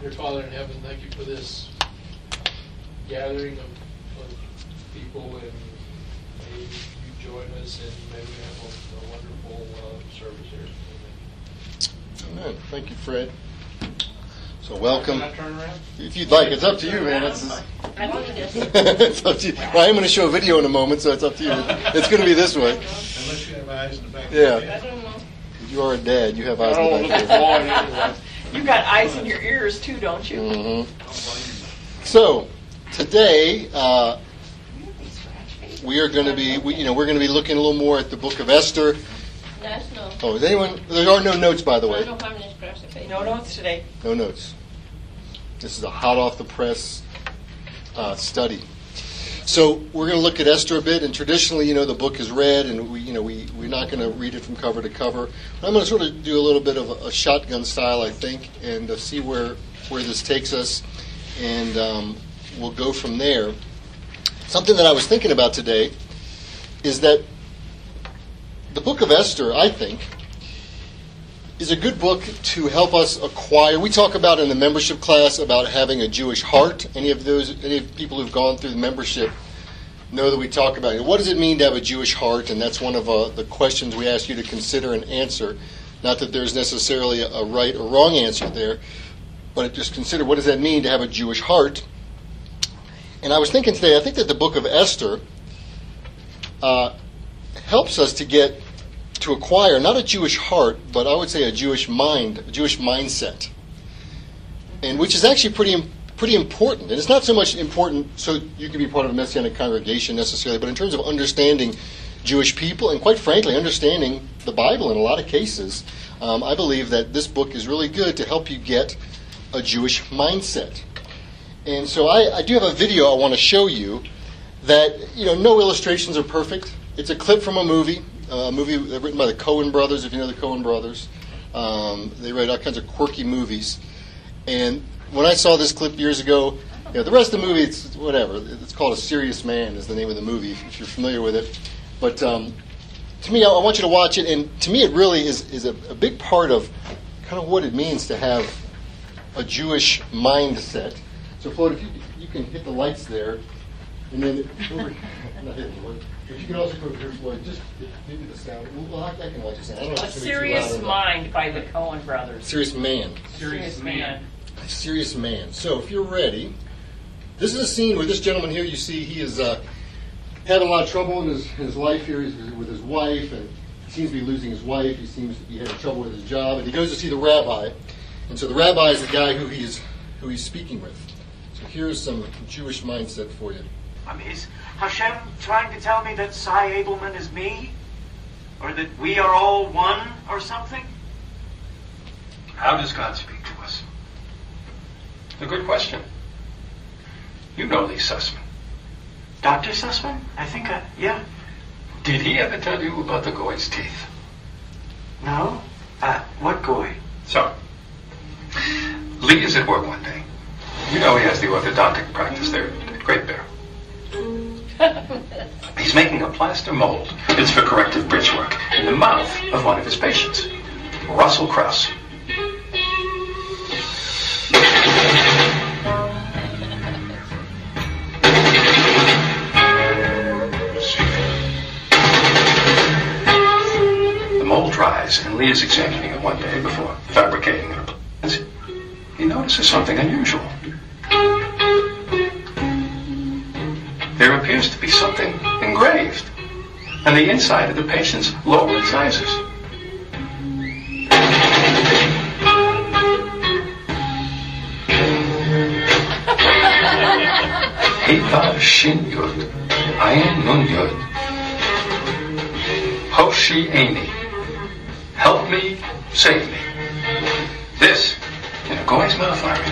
Dear Father in heaven, thank you for this gathering of, of people and may you join us and may we have a, a wonderful uh, service here. Amen. Thank you, Fred. So welcome. Can I turn around? If you'd like, it's up to you, man. It's, just, it's up to you. Well, I am going to show a video in a moment, so it's up to you. It's going to be this way. Unless you have eyes in the back Yeah. your I head. don't know. You are a dad. You have eyes I in don't the look back at of your boy anyway. You got eyes in your ears too, don't you? hmm So today uh, we are going to be, we, you know, we're going to be looking a little more at the Book of Esther. No. Oh, is anyone? There are no notes, by the way. No harm in this crucifix. No notes today. No notes. This is a hot off the press uh, study. So we're going to look at Esther a bit, and traditionally, you know, the book is read, and we, you know, we we're not going to read it from cover to cover. I'm going to sort of do a little bit of a, a shotgun style, I think, and uh, see where where this takes us, and um, we'll go from there. Something that I was thinking about today is that the book of Esther, I think, is a good book to help us acquire. We talk about in the membership class about having a Jewish heart. Any of those, any people who've gone through the membership know that we talk about it. What does it mean to have a Jewish heart? And that's one of uh, the questions we ask you to consider and answer. Not that there's necessarily a, right or wrong answer there, but just consider what does that mean to have a Jewish heart. And I was thinking today, I think that the book of Esther uh, helps us to get to acquire not a Jewish heart, but I would say a Jewish mind, a Jewish mindset, and which is actually pretty pretty important. And it's not so much important so you can be part of a messianic congregation necessarily, but in terms of understanding Jewish people and quite frankly understanding the Bible in a lot of cases, um, I believe that this book is really good to help you get a Jewish mindset. And so I, I do have a video I want to show you that you know no illustrations are perfect. It's a clip from a movie, uh, a movie written by the Coen brothers. If you know the Coen brothers, um, they write all kinds of quirky movies. And when I saw this clip years ago, you know, the rest of the movie, it's whatever. It's called A Serious Man is the name of the movie if you're familiar with it. But um, to me, I, I want you to watch it, and to me, it really is is a, a big part of kind of what it means to have a Jewish mindset. So, Floyd, if you, you can hit the lights there, and then over, not hit the light, but you can also go here, Floyd. Just maybe the sound. Well, I, I can watch the sound. I don't know A if it's gonna be too Serious loud or not. Mind by the Coen brothers. Serious man. Serious Man. Serious man. So, if you're ready, this is a scene where this gentleman here, you see, he has uh, having a lot of trouble in his, in his life here. He's with his wife, and he seems to be losing his wife. He seems to be having trouble with his job, and he goes to see the rabbi. And so the rabbi is the guy who he's who he's speaking with. So here's some Jewish mindset for you. I mean, is Hashem trying to tell me that Cy Abelman is me? Or that we are all one or something? How does God speak to us? A good question. You know Lee Sussman. Dr. Sussman? I think I, yeah. Did he ever tell you about the goy's teeth? No? Uh, what goy? So, Lee is at work one day. You know he has the orthodontic practice there at Great Bear. He's making a plaster mold. It's for corrective bridge work in the mouth of one of his patients, Russell Krauss. The mold dries, and Lee is examining it one day before fabricating her plans. He notices something unusual. There appears to be something engraved on the inside of the patient's lower incisors. Heta Shin Yud, Ayin Hoshi Amy. Help me, save me. This in a goy's mouth, Larry.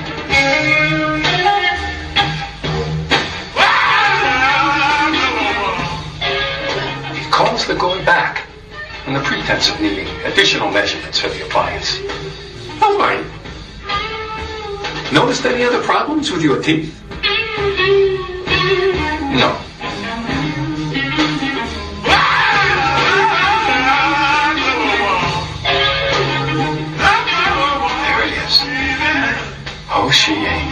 He calls the goy back on the pretense of needing additional measurements for the appliance. Oh, my. Noticed any other problems with your teeth? No. There it is. Oh, negotiate.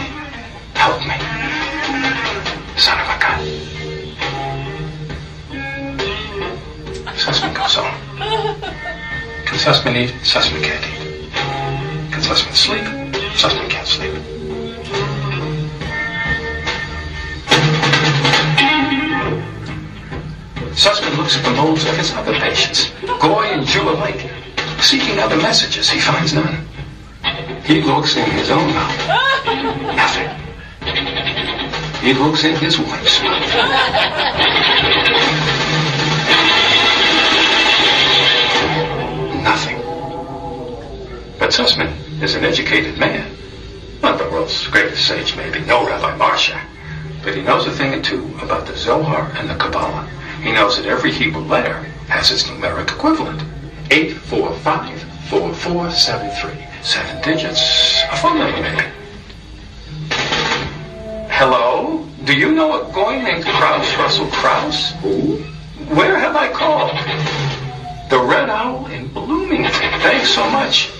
Help me. Son of a gun. Goes home. Can Sussman eat? Sussman can't eat. Can Sussman sleep? Sussman at the molds of his other patients, Goy and Jew alike, seeking other messages. He finds none. He looks in his own mouth. Nothing. He looks in his wife's mouth. Nothing. But Sussman is an educated man. Not the world's greatest sage, maybe. No Rabbi Marshak. But he knows a thing or two about the Zohar and the Kabbalah. He knows that every Hebrew letter has its numeric equivalent. 8454473. Seven digits. A phone number, maybe. Hello? Do you know a guy named Kraus, Russell Kraus? Who? Where have I called? The Red Owl in Bloomington. Thanks so much.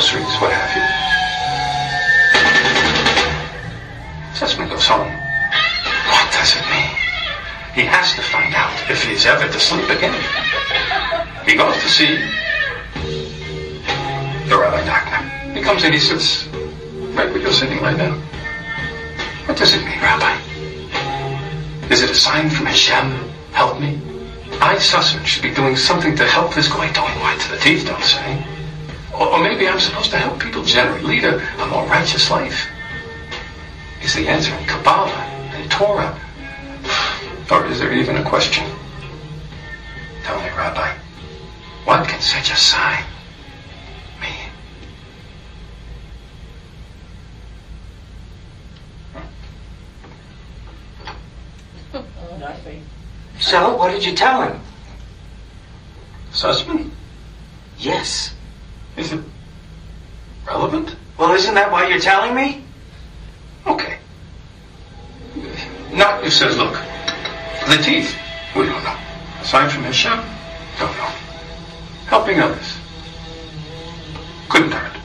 Groceries, what have you. Sussman goes home. What does it mean? He has to find out if he's ever to sleep again. He goes to see the Rabbi Doctor. He comes in, he sits right where you're sitting right now. What does it mean, Rabbi? Is it a sign from Hashem? Help me? I, Sussman, should be doing something to help this guy. Doing what? The teeth don't say. Or, or maybe I'm supposed to help people generate, lead a, a more righteous life. Is the answer in Kabbalah and Torah? Or is there even a question? Tell me, Rabbi, what can such a sign mean? Nothing. So, what did you tell him? Sussman? Yes. Is it relevant? Well, isn't that why you're telling me? Okay. Not, you says, look, the teeth, we don't know. Aside from Hashem, don't know. Helping others. Couldn't hurt.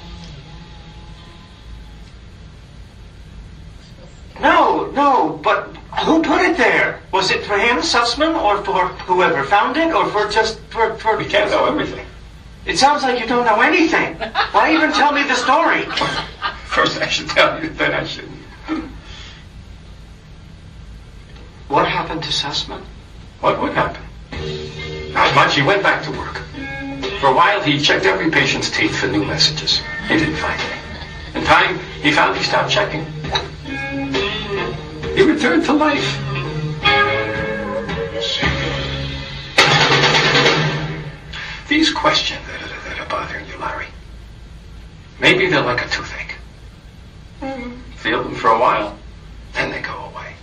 No, no, but who put it there? Was it for him, Sussman, or for whoever found it, or for just for for? We can't know everything. It sounds like you don't know anything. Why even tell me the story? First I should tell you, then I shouldn't. What happened to Sussman? What would happen? Not much. He went back to work. For a while, he checked every patient's teeth for new messages. He didn't find any. In time, he found he stopped checking. He returned to life. These questions Larry, maybe they're like a toothache. Feel them for a while, then they go away.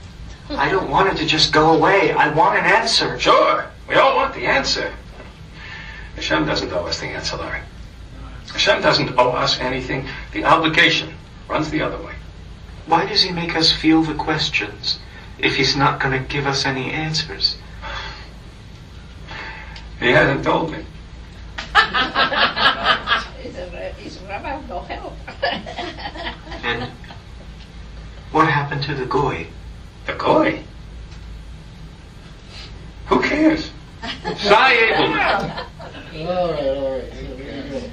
I don't want it to just go away. I want an answer. Sure, we all want the answer. Hashem doesn't owe us the answer, Larry. Hashem doesn't owe us anything. The obligation runs the other way. Why does he make us feel the questions if he's not going to give us any answers? He hasn't told me. Is a, is Rabbi no help? And what happened to the goy? The goy. Who cares? Cy Abelman. All right, all right. Okay.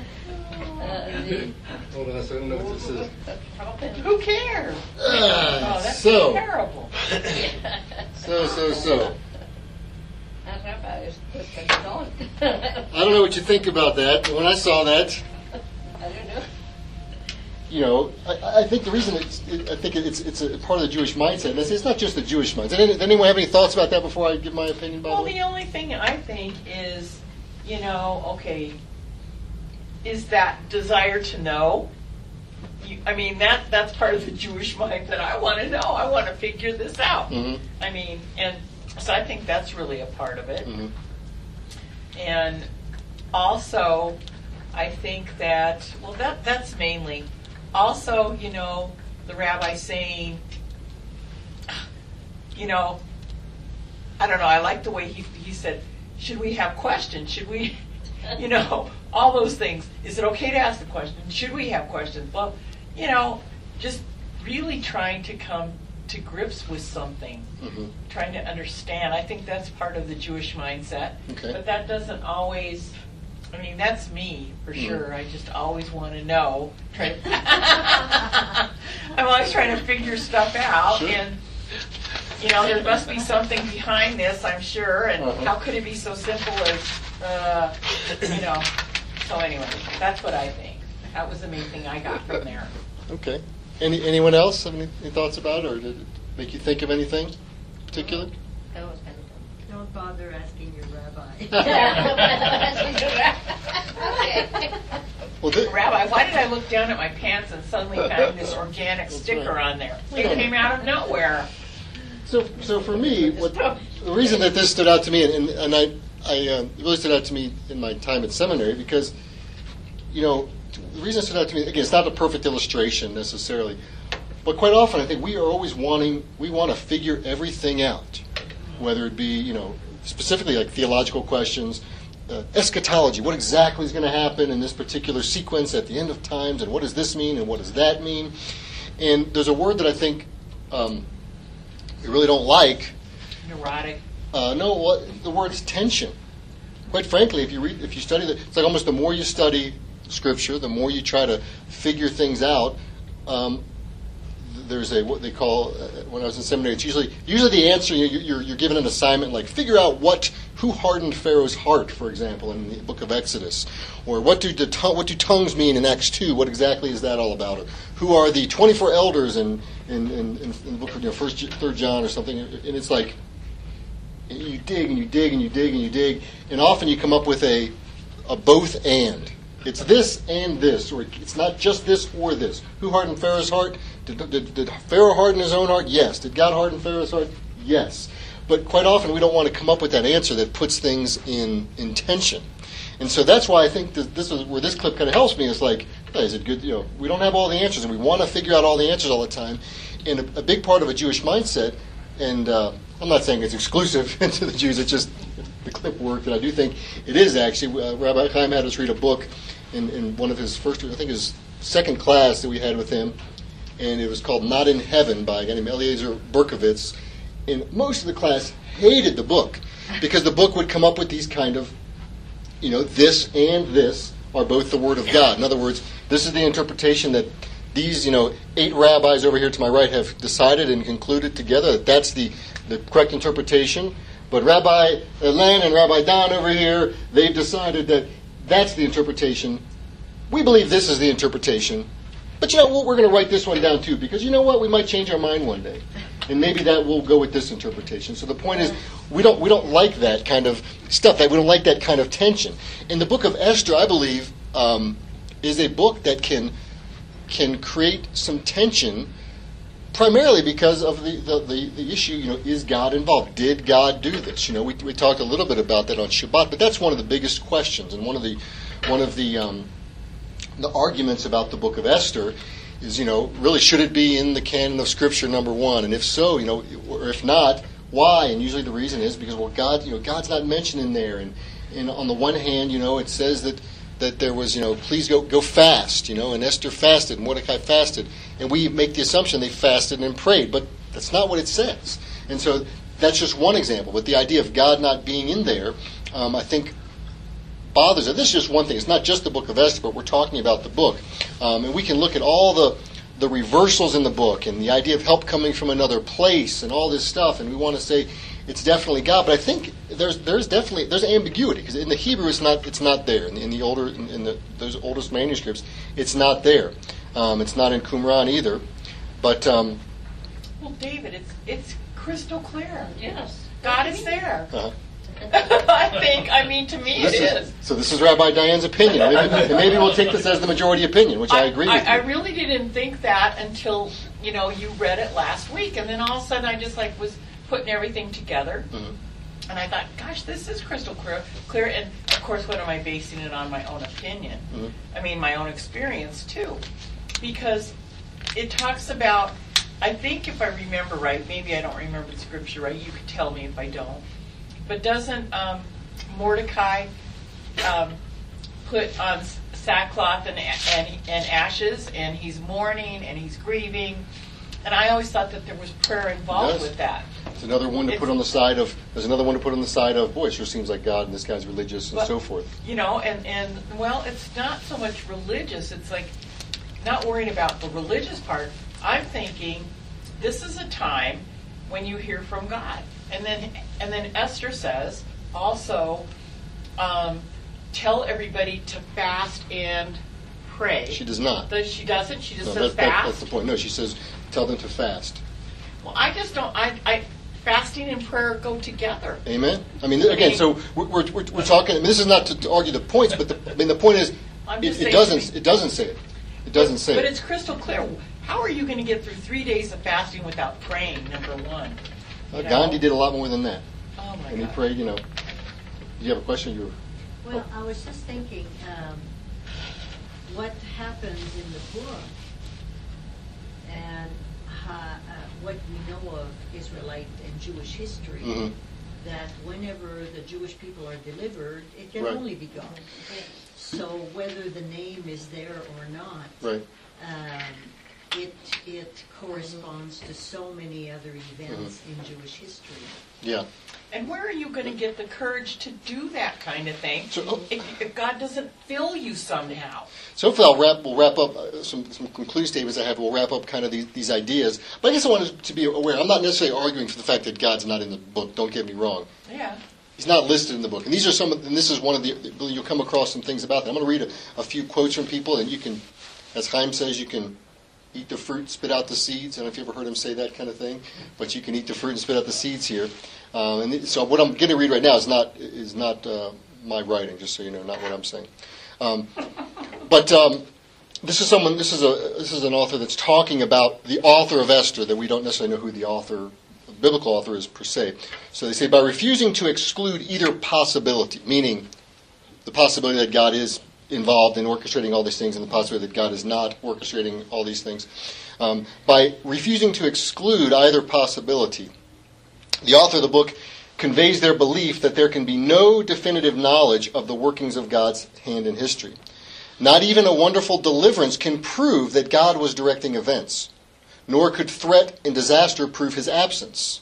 Uh, the- Hold on. I don't know what this is. Who cares? Ah, Oh, that's so, terrible. so, so, so. That Rabbi is is gone. I don't know what you think about that. When I saw that, I don't know. you know, I, I think the reason it's, it, I think it's it's a part of the Jewish mindset. It's, it's not just the Jewish mindset. Does anyone have any thoughts about that before I give my opinion? By Well, the the only thing I think is, you know, okay, is that desire to know. You, I mean, that that's part of the Jewish mind that I want to know. I want to figure this out. Mhm. I mean, and so I think that's really a part of it. Mhm. And also, I think that well, that that's mainly. Also, you know, the rabbi saying, you know, I don't know, I like the way he, he said, should we have questions? Should we, you know, all those things. Is it okay to ask the question? Should we have questions? Well, you know, just really trying to come to grips with something, Mhm. trying to understand. I think that's part of the Jewish mindset. Okay. But that doesn't always, I mean, that's me for Mhm. sure. I just always want to know. Try I'm always trying to figure stuff out. Sure. And, you know, there must be something behind this, I'm sure. And Uh-huh. how could it be so simple as, uh, you know? So anyway, that's what I think. That was the main thing I got from there. Okay. Any, anyone else have any, any thoughts about it, or did it make you think of anything in particular? That was kind of Don't bother asking your rabbi. Well, thi- Rabbi, why did I look down at my pants and suddenly found this organic sticker right. on there? It came out of nowhere. So, so for me, what, the reason that this stood out to me, and, and I, I uh, it really stood out to me in my time at seminary, because, you know, the reason it stood out to me, again, it's not a perfect illustration necessarily, but quite often I think we are always wanting, we want to figure everything out, whether it be, you know, specifically like theological questions, uh, eschatology, what exactly is going to happen in this particular sequence at the end of times, and what does this mean, and what does that mean? And there's a word that I think um, we really don't like, Neurotic. uh, no, what the word's tension. Quite frankly, if you read, if you study the, it's like almost the more you study Scripture, the more you try to figure things out. Um, there's a what they call uh, when I was in seminary. It's usually usually the answer you, you're you're given an assignment like figure out what who hardened Pharaoh's heart, for example, in the book of Exodus, or what do the what do tongues mean in Acts two? What exactly is that all about? Or who are the 24 elders in in, in, in the book of you know, First Third John or something? And it's like you dig and you dig and you dig and you dig, and often you come up with a, a both and. It's this and this, or it's not just this or this. Who hardened Pharaoh's heart? Did, did, did Pharaoh harden his own heart? Yes. Did God harden Pharaoh's heart? Yes. But quite often we don't want to come up with that answer that puts things in, in tension. And so that's why I think that this is where this clip kind of helps me. It's like, hey, is it good? You know, we don't have all the answers, and we want to figure out all the answers all the time. And a, a big part of a Jewish mindset, and uh, I'm not saying it's exclusive to the Jews. It's just the clip worked, and I do think it is actually. Uh, Rabbi Chaim had us read a book in, in one of his first, I think his second class that we had with him, and it was called "Not in Heaven" by a guy named Eliezer Berkovits. And most of the class hated the book because the book would come up with these kind of you know, this and this are both the Word of God. In other words, this is the interpretation that these, you know, eight rabbis over here to my right have decided and concluded together that that's the, the correct interpretation. But Rabbi Len and Rabbi Don over here, they've decided that that's the interpretation. We believe this is the interpretation. But you know what? We're going to write this one down too because you know what? We might change our mind one day, and maybe that will go with this interpretation. So the point is, we don't we don't like that kind of stuff. That we don't like that kind of tension. In the book of Esther, I believe, um, is a book that can can create some tension, primarily because of the, the, the, the issue. You know, is God involved? Did God do this? You know, we, we talked a little bit about that on Shabbat, but that's one of the biggest questions, and one of the one of the um, the arguments about the book of Esther is, you know, really should it be in the canon of Scripture, number one? And if so, you know, or if not, why? And usually the reason is because, well, God, you know, God's not mentioned in there. And, and on the one hand, you know, it says that, that there was, you know, please go, go fast, you know, and Esther fasted and Mordecai fasted. And we make the assumption they fasted and prayed, but that's not what it says. And so that's just one example. But the idea of God not being in there, um, I think, bothers us. This is just one thing. It's not just the book of Esther, but we're talking about the book. Um, and we can look at all the, the reversals in the book and the idea of help coming from another place and all this stuff, and we want to say it's definitely God. But I think there's there's definitely there's ambiguity because in the Hebrew it's not it's not there. In the, in the older in, in the, those oldest manuscripts, it's not there. Um, it's not in Qumran either. But um, Well, David, it's it's crystal clear. Yes. God is there. uh, I think. I mean, to me, it this is. so this is Rabbi Diane's opinion, maybe, and maybe we'll take this as the majority opinion, which I, agree with. I, you. really didn't think that until you know you read it last week, and then all of a sudden I just like was putting everything together, Mhm. and I thought, gosh, this is crystal clear. Clear, and of course, what am I basing it on? My own opinion. Mhm. I mean, my own experience too, because it talks about I think if I remember right, maybe I don't remember the scripture right. You could tell me if I don't. But doesn't um, Mordecai um, put on sackcloth and, and and ashes, and he's mourning and he's grieving? And I always thought that there was prayer involved with that. It's another one to put on the side of. There's another one to put on the side of. Boy, it sure seems like God and this guy's religious and But- so forth. You know, and, and well, it's not so much religious. It's like not worrying about the religious part. I'm thinking this is a time when you hear from God, and then and then Esther says also um, tell everybody to fast and pray. She does not. Does she doesn't? She just No, says that- that- fast. that's the point. No, she says tell them to fast. Well, I just don't. I, I fasting and prayer go together. Amen. I mean, again, so we're, we're, we're, we're talking. I mean, this is not to, to argue the points, but the, I mean, the point is, I'm it, just it saying- doesn't. It doesn't say it. It doesn't say But it. it's crystal clear. How are you going to get through three days of fasting without praying? Number one. Uh, know? Gandhi did a lot more than that, Oh my and he God. prayed. You know. Do you have a question? You. Well, I was just thinking, um, what happens in the book and how, uh, what we know of Israelite and Jewish history, Mhm. that whenever the Jewish people are delivered, it can Right. only be God. So whether the name is there or not, Right. um, it, it corresponds to so many other events Mm-hmm. in Jewish history. Yeah. And where are you going to get the courage to do that kind of thing So- oh. if, if God doesn't fill you somehow? So hopefully I'll wrap, we'll wrap up uh, some, some concluding statements I have. We'll wrap up kind of these, these ideas. But I guess I wanted to be aware. I'm not necessarily arguing for the fact that God's not in the book. Don't get me wrong. Yeah. He's not listed in the book. And these are some of, and this is one of the, you'll come across some things about that. I'm going to read a, a few quotes from people, and you can, as Chaim says, you can eat the fruit, spit out the seeds. I don't know if you ever heard him say that kind of thing, but you can eat the fruit and spit out the seeds here. Um, and so what I'm going to read right now is not, is not uh, my writing, just so you know, not what I'm saying. Um, but um, this is someone, this is, a, this is an author that's talking about the author of Esther, that we don't necessarily know who the author biblical author is per se. So they say by refusing to exclude either possibility, meaning the possibility that God is involved in orchestrating all these things and the possibility that God is not orchestrating all these things, um, by refusing to exclude either possibility, the author of the book conveys their belief that there can be no definitive knowledge of the workings of God's hand in history. Not even a wonderful deliverance can prove that God was directing events nor could threat and disaster prove his absence.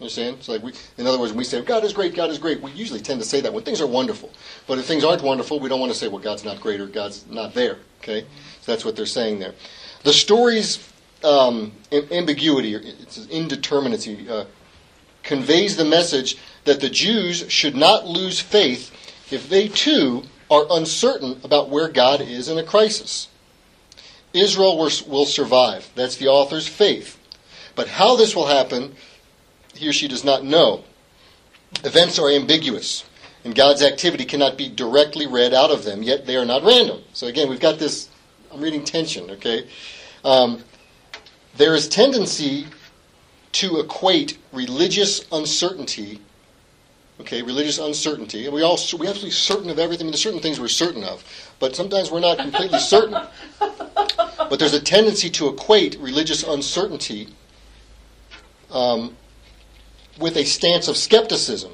Understand? It's like we, in other words, when we say God is great, God is great, we usually tend to say that when things are wonderful. But if things aren't wonderful, we don't want to say, well, God's not great or God's not there. Okay, so that's what they're saying there. The story's um, am- ambiguity, its indeterminacy, uh, conveys the message that the Jews should not lose faith if they too are uncertain about where God is in a crisis. Israel will survive. That's the author's faith. But how this will happen, he or she does not know. Events are ambiguous, and God's activity cannot be directly read out of them, yet they are not random. So again, we've got this, I'm reading tension, okay? Um, there is tendency to equate religious uncertainty, okay, religious uncertainty, and we all we have to be certain of everything. I mean, there's certain things we're certain of, but sometimes we're not completely certain. But there's a tendency to equate religious uncertainty um, with a stance of skepticism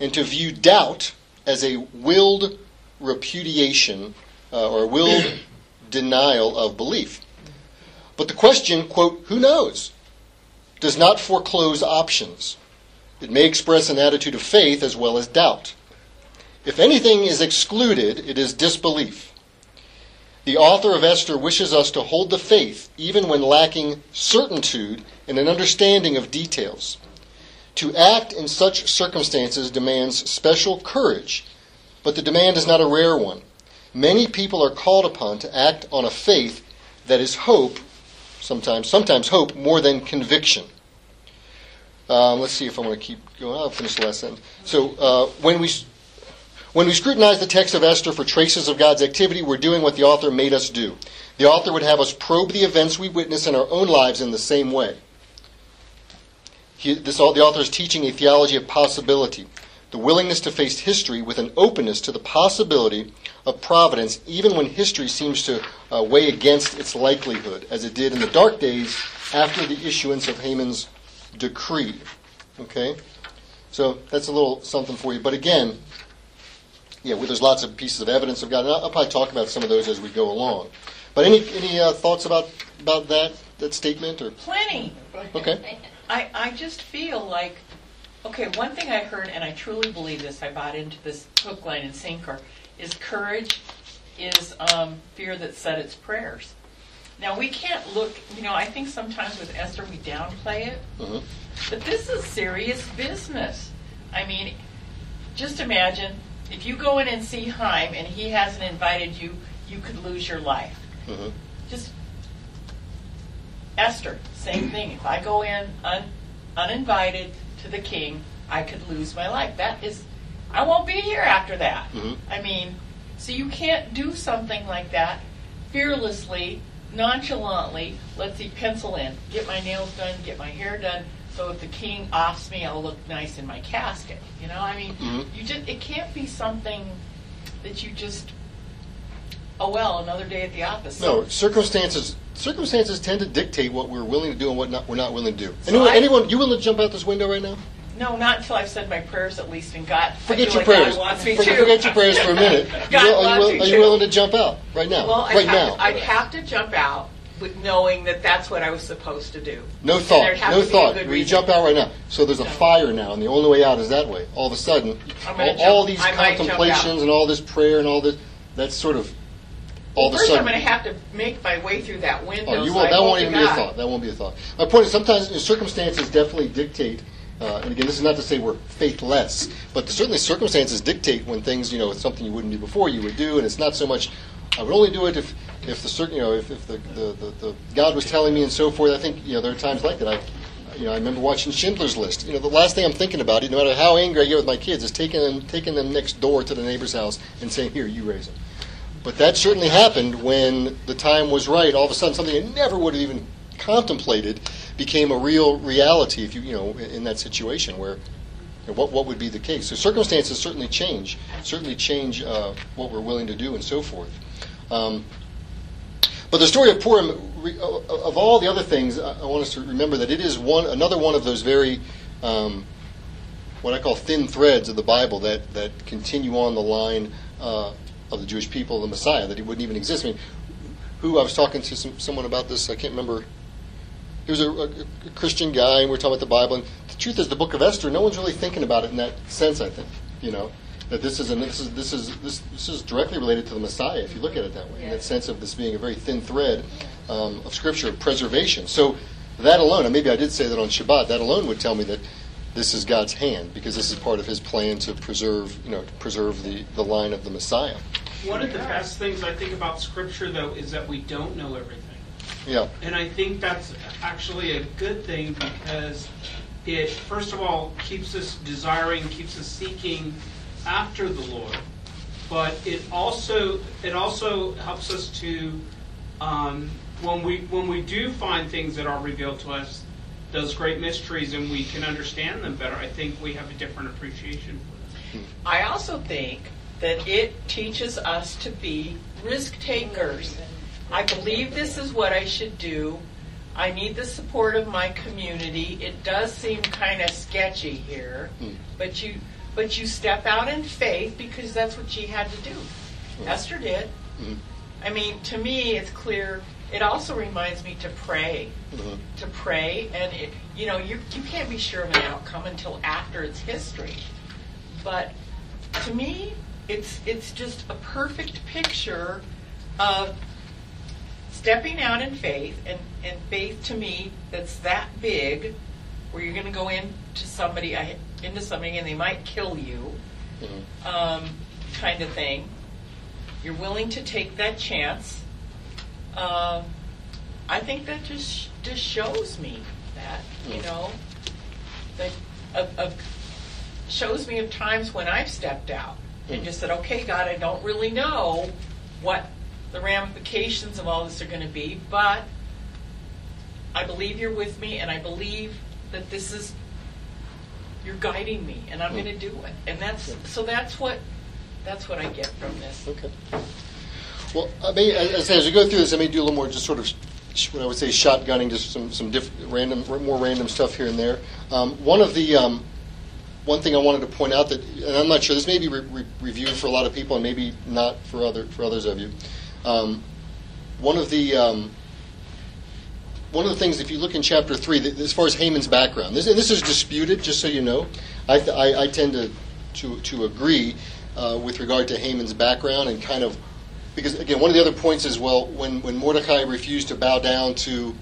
and to view doubt as a willed repudiation uh, or willed denial of belief. But the question, quote, who knows, does not foreclose options. It may express an attitude of faith as well as doubt. If anything is excluded, it is disbelief. The author of Esther wishes us to hold the faith even when lacking certitude and an understanding of details. To act in such circumstances demands special courage, but the demand is not a rare one. Many people are called upon to act on a faith that is hope, sometimes, sometimes hope more than conviction. Um, let's see if I want to keep going. I'll finish the sentence. So uh, when we when we scrutinize the text of Esther for traces of God's activity, we're doing what the author made us do. The author would have us probe the events we witness in our own lives in the same way. He, this, the author is teaching a theology of possibility, the willingness to face history with an openness to the possibility of providence, even when history seems to uh, weigh against its likelihood, as it did in the dark days after the issuance of Haman's decree. Okay? So that's a little something for you. But again, yeah, well, there's lots of pieces of evidence of God, and I'll, I'll probably talk about some of those as we go along. But any any uh, thoughts about about that that statement or Plenty. okay? I, I just feel like, okay, one thing I heard, and I truly believe this, I bought into this hook, line, and sinker, is courage is um, fear that said its prayers. Now, we can't look, you know, I think sometimes with Esther we downplay it, Mhm. but this is serious business. I mean, just imagine if you go in and see Chaim and he hasn't invited you, you could lose your life. Mhm. Just Esther, same thing. If I go in un, uninvited to the king, I could lose my life. That is, I won't be here after that. Mhm. I mean, so you can't do something like that fearlessly, nonchalantly. Let's see, pencil in, get my nails done, get my hair done. So if the king offs me, I'll look nice in my casket. You know, I mean, Mhm. you just it can't be something that you just. Oh well, another day at the office. No, circumstances circumstances tend to dictate what we're willing to do and what not, we're not willing to do. So Anyone, I- anyone, you willing to jump out this window right now? No, not until I've said my prayers at least, and God. Forget your like prayers. God forget, forget your prayers for a minute. God will- are, you, wants will- me are you willing to jump out right now? Well, I'd right have. I'd have to jump out with knowing that that's what I was supposed to do. No thought. No to be a thought. you reason. jump out right now. So there's a fire now, and the only way out is that way. All of a sudden, all, all these I contemplations and all this prayer and all this, that's sort of all of a first. I'm going to have to make my way through that window. Oh, you so won't. I That won't even be a thought. That won't be a thought. My point is, sometimes circumstances definitely dictate. Uh, and again, this is not to say we're faithless, but certainly circumstances dictate when things, you know, it's something you wouldn't do before, you would do, and it's not so much. I would only do it if, if the certain, you know, if, if the, the, the, the God was telling me and so forth. I think, you know, there are times like that. I, you know, I remember watching Schindler's List. You know, the last thing I'm thinking about, no matter how angry I get with my kids, is taking them, taking them next door to the neighbor's house and saying, "Here, you raise them." But that certainly happened when the time was right. All of a sudden, something I never would have even contemplated became a real reality. If you, you know, in that situation where, you know, what what would be the case? So circumstances certainly change, certainly change uh, what we're willing to do and so forth. Um, but the story of Purim, uh, of all the other things, I want us to remember that it is one another one of those very um, what I call thin threads of the Bible that, that continue on the line uh, of the Jewish people, the Messiah, that he wouldn't even exist. I mean, who I was talking to some, someone about this, I can't remember. He was a, a, a Christian guy, and we are talking about the Bible. And the truth is, the Book of Esther, no one's really thinking about it in that sense. I think, you know, that this is an, this is this is this, this is directly related to the Messiah, if you look at it that way, in that sense of this being a very thin thread um, of Scripture of preservation. So that alone, and maybe I did say that on Shabbat, that alone would tell me that this is God's hand because this is part of His plan to preserve, you know, preserve the, the line of the Messiah. One of the best things I think about Scripture, though, is that we don't know everything. Yeah. And I think that's actually a good thing because it, first of all, keeps us desiring, keeps us seeking after the Lord. But it also it also helps us to um, when we when we do find things that are revealed to us, those great mysteries, and we can understand them better. I think we have a different appreciation for them. I also think that it teaches us to be risk takers. I believe this is what I should do. I need the support of my community. It does seem kind of sketchy here, but you but you step out in faith because that's what she had to do. Esther did. Mhm. I mean, to me, it's clear. It also reminds me to pray, Mhm. to pray, and it, you know, you you can't be sure of an outcome until after it's history. But to me, it's it's just a perfect picture of stepping out in faith, and and faith to me that's that big, where you're going to go into somebody I- into somebody and they might kill you, Mhm. um, kind of thing. You're willing to take that chance. Um, I think that just just shows me that you know that of, of shows me of times when I've stepped out and just said, okay, God, I don't really know what the ramifications of all this are going to be, but I believe you're with me, and I believe that this is you're guiding me, and I'm going to do it. And that's so that's what that's what I get from this. Okay. Well, I may, as, as we go through this, I may do a little more just sort of what I would say shotgunning just some some diff- random more random stuff here and there. Um, one of the um, one thing I wanted to point out that, and I'm not sure this may be re- re- reviewed for a lot of people and maybe not for other for others of you. Um, one of the um, one of the things, if you look in chapter three, as far as Haman's background, this, and this is disputed, just so you know. I, th- I, I tend to to, to agree uh, with regard to Haman's background and kind of because again, one of the other points is well, when when Mordecai refused to bow down to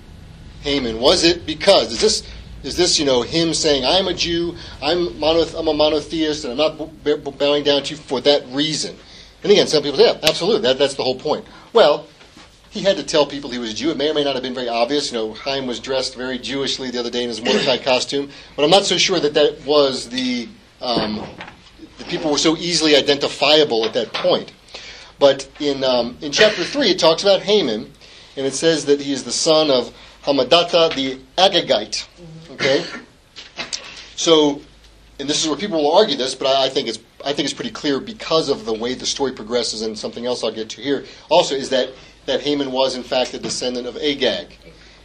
Haman, was it because is this is this you know him saying I'm a Jew, I'm monoth- I'm a monotheist, and I'm not b- b- bowing down to you for that reason? And again, some people say, yeah, absolutely, that, that's the whole point. Well, he had to tell people he was a Jew. It may or may not have been very obvious. You know, Chaim was dressed very Jewishly the other day in his Mordecai costume, but I'm not so sure that that was the um, the people were so easily identifiable at that point. But in um, in chapter three, it talks about Haman, and it says that he is the son of Hammedatha the Agagite. Okay, so and this is where people will argue this, but I, I think it's I think it's pretty clear because of the way the story progresses, and something else I'll get to here also is that that Haman was in fact a descendant of Agag,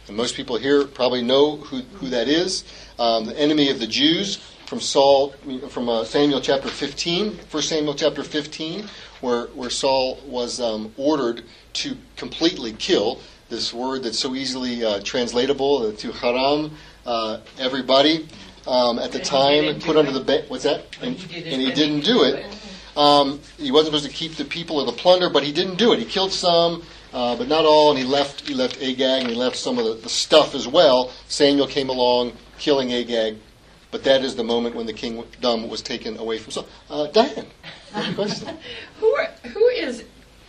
and most people here probably know who, who that is, um, the enemy of the Jews from Saul from uh, Samuel chapter 15, 1 Samuel chapter 15, where where Saul was um, ordered to completely kill this word that's so easily uh, translatable uh, to haram uh, everybody um, at the And time and put under it. the bed. What's that? But And, he didn't- and he didn't do it. Um, he wasn't supposed to keep the people or the plunder, but he didn't do it. He killed some, uh, but not all, and he left. He left Agag, and he left some of the, the stuff as well. Samuel came along, killing Agag, but that is the moment when the kingdom was taken away from Saul. Uh, Diane, you have a question? Who are, who is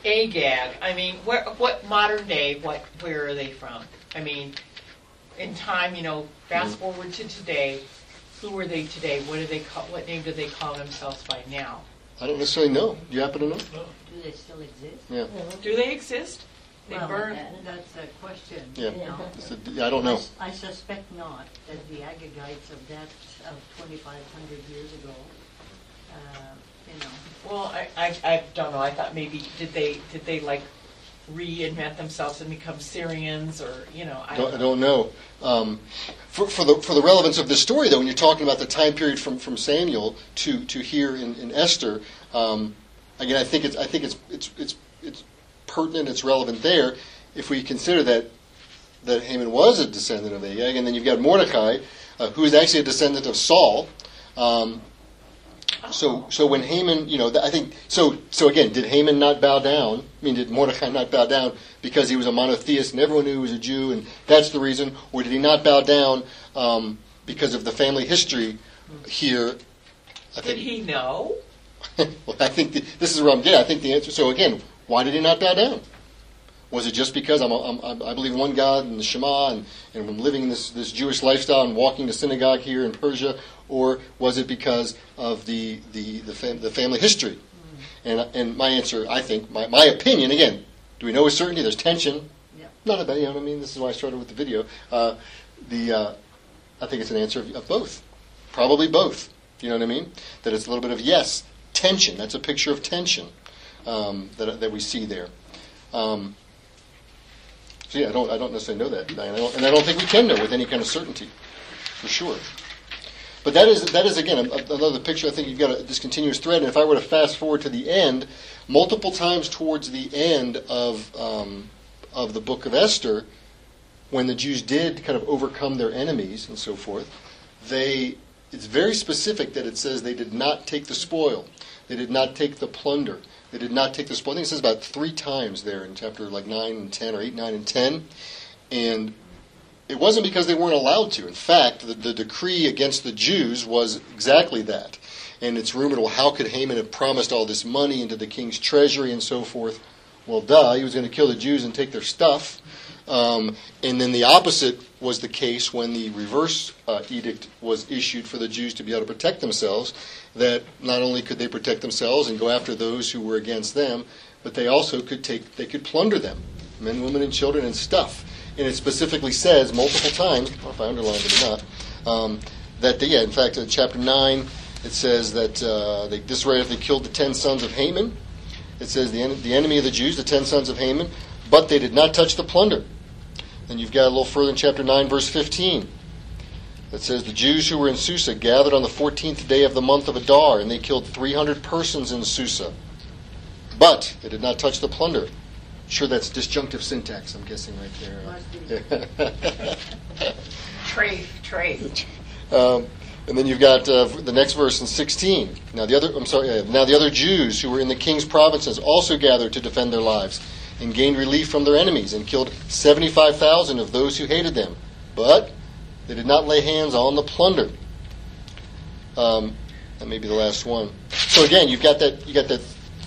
Agag? I mean, where, what modern day? What where are they from? I mean, in time, you know, fast Mm-hmm. forward to today. Who are they today? What do they call? What name do they call themselves by now? I don't necessarily know. Do you happen to know? Do they still exist? Yeah, Do they exist? They Well, burned. that- that's a question. yeah. you know. It's a- I don't know. I suspect not, that the Agagites of that, of 2,500 years ago, uh, you know, Well, I, I, I don't know. I thought maybe did they did they like reinvent themselves and become Syrians or you know I don't, I don't know. Um, for, for the for the relevance of this story, though, when you're talking about the time period from, from Samuel to, to here in, in Esther, um, again, I think it's I think it's it's it's it's pertinent. It's relevant there if we consider that that Haman was a descendant of Agag, and then you've got Mordecai, uh, who is actually a descendant of Saul. Um, so, so when Haman, you know, I think so. So again, did Haman not bow down? I mean, did Mordecai not bow down because he was a monotheist and everyone knew he was a Jew, and that's the reason, or did he not bow down um, because of the family history here? I did he know? well, I think the, this is where I'm getting. I think the answer. So again, why did he not bow down? Was it just because I'm, a, I'm I believe one God and the Shema and, and I'm living this, this Jewish lifestyle and walking to synagogue here in Persia, or was it because of the the the, fam, the family history? And and my answer, I think, my, my opinion, again, do we know with certainty? There's tension. Yeah. Not about you know what I mean. This is why I started with the video. Uh, the uh, I think it's an answer of, of both, probably both. You know what I mean? That it's a little bit of yes, tension. That's a picture of tension um, that that we see there. Um, yeah, I don't I don't necessarily know that. I don't, and I don't think we can know with any kind of certainty, for sure. But that is that is again another picture. I think you've got a discontinuous thread. And if I were to fast forward to the end, multiple times towards the end of um, of the book of Esther, when the Jews did kind of overcome their enemies and so forth, they it's very specific that it says they did not take the spoil, they did not take the plunder, they did not take the spoil. I think it says about three times there in chapter like nine and ten or eight, nine and ten, and it wasn't because they weren't allowed to. In fact, the, the decree against the Jews was exactly that. And it's rumored, well, how could Haman have promised all this money into the king's treasury and so forth? Well, duh, he was going to kill the Jews and take their stuff. Um, and then the opposite was the case when the reverse uh, edict was issued for the Jews to be able to protect themselves. That not only could they protect themselves and go after those who were against them, but they also could take they could plunder them, men, women, and children, and stuff. And it specifically says multiple times, if I underlined it or not, um, that they, yeah, in fact, in chapter nine, it says that uh, they, this right they killed the ten sons of Haman. It says the, en- the enemy of the Jews, the ten sons of Haman, but they did not touch the plunder. Then you've got a little further in chapter 9, verse 15. That says, The Jews who were in Susa gathered on the 14th day of the month of Adar, and they killed 300 persons in Susa. But they did not touch the plunder. Sure, that's disjunctive syntax, I'm guessing, right there. Trafe, trafe. Um, and then you've got uh, the next verse in 16. Now the other, I'm sorry. uh, Now the other Jews who were in the king's provinces also gathered to defend their lives, and gained relief from their enemies, and killed 75,000 of those who hated them. But they did not lay hands on the plunder. Um, that may be the last one. So again, you've got that. You got that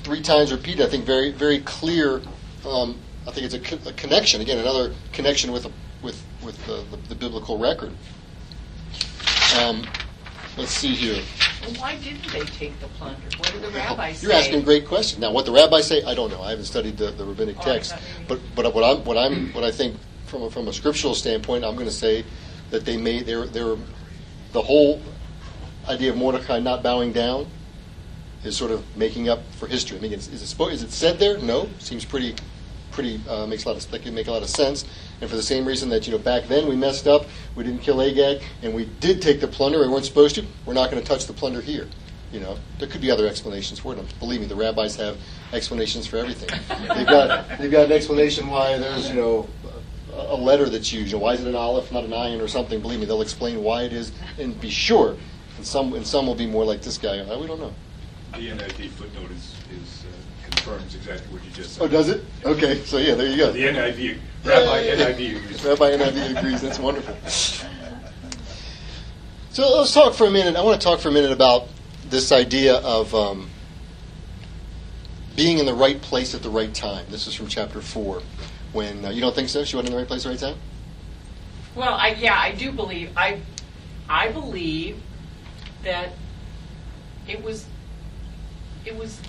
three times repeated. I think very, very clear. Um, I think it's a, co- a connection. Again, another connection with a, with with the, the, the biblical record. Um, let's see here. Well, why didn't they take the plunder? What did the rabbis say? You're asking a great question. Now, what the rabbis say, I don't know. I haven't studied the, the rabbinic Oh, text, but but what I'm what I'm what I think from a, from a scriptural standpoint, I'm going to say that they made they're they're the whole idea of Mordecai not bowing down is sort of making up for history. I mean, is, is it is it said there? No, seems pretty pretty uh, makes a lot of that can make a lot of sense. And for the same reason that you know back then we messed up, we didn't kill Agag, and we did take the plunder. We weren't supposed to. We're not going to touch the plunder here. You know, there could be other explanations for it. Believe me, the rabbis have explanations for everything. they've got they've got an explanation why there's you know a letter that's used. You know, why is it an aleph, not an ayin, or something? Believe me, they'll explain why it is, and be sure. And some and some will be more like this guy. "Uh, We don't know. The NIV footnote is, is, uh, confirms exactly what you just said. Oh, does it? Okay, so yeah, there you go. The NIV, Rabbi NIV agrees. Rabbi NIV agrees. That's wonderful. So let's talk for a minute. I want to talk for a minute about this idea of um, being in the right place at the right time. This is from chapter four. When uh, you don't think so, she wasn't in the right place right time. Well, I, yeah, I do believe, I, I believe that it was, it was,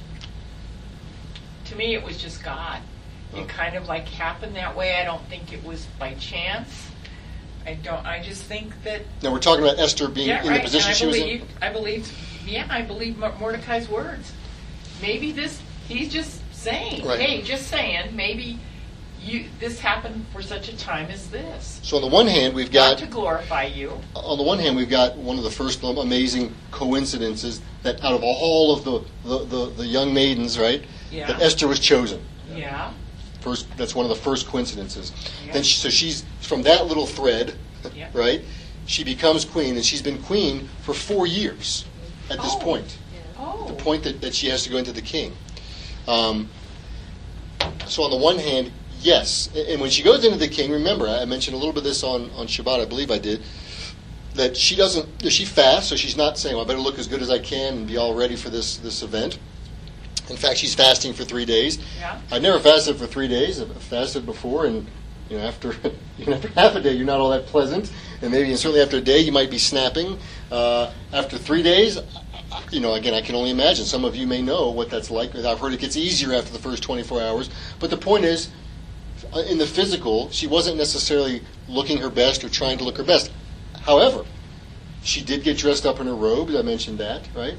to me, it was just God. Oh. It kind of like happened that way. I don't think it was by chance. I don't, I just think that Now we're talking about Esther being yeah, in right. the position she was in. I believe, yeah, I believe Mordecai's words. Maybe this, he's just saying, Right. hey, just saying, maybe you, this happened for such a time as this. So on the one hand, we've Not got to glorify you. on the one hand, we've got one of the first amazing coincidences that out of all of the, the, the, the young maidens, right, Yeah. that Esther was chosen. Yeah. First, that's one of the first coincidences. Yeah. Then, she, so she's from that little thread, Yeah. right? She becomes queen, and she's been queen for four years at this Oh. point. Oh. The point that, that she has to go into the king. Um, so on the one hand, yes, and when she goes into the king, remember I mentioned a little bit of this on on Shabbat, I believe I did. That she doesn't, she fasts, so she's not saying, well, "I better look as good as I can and be all ready for this this event." In fact, she's fasting for three days. Yeah. I never fasted for three days. I've fasted before, and you know, after even after half a day, you're not all that pleasant, and maybe and certainly after a day, you might be snapping. Uh, after three days, you know, again, I can only imagine. Some of you may know what that's like. I've heard it gets easier after the first 24 hours. But the point is, Uh, in the physical, she wasn't necessarily looking her best or trying to look her best. However, she did get dressed up in her robes. I mentioned that, right?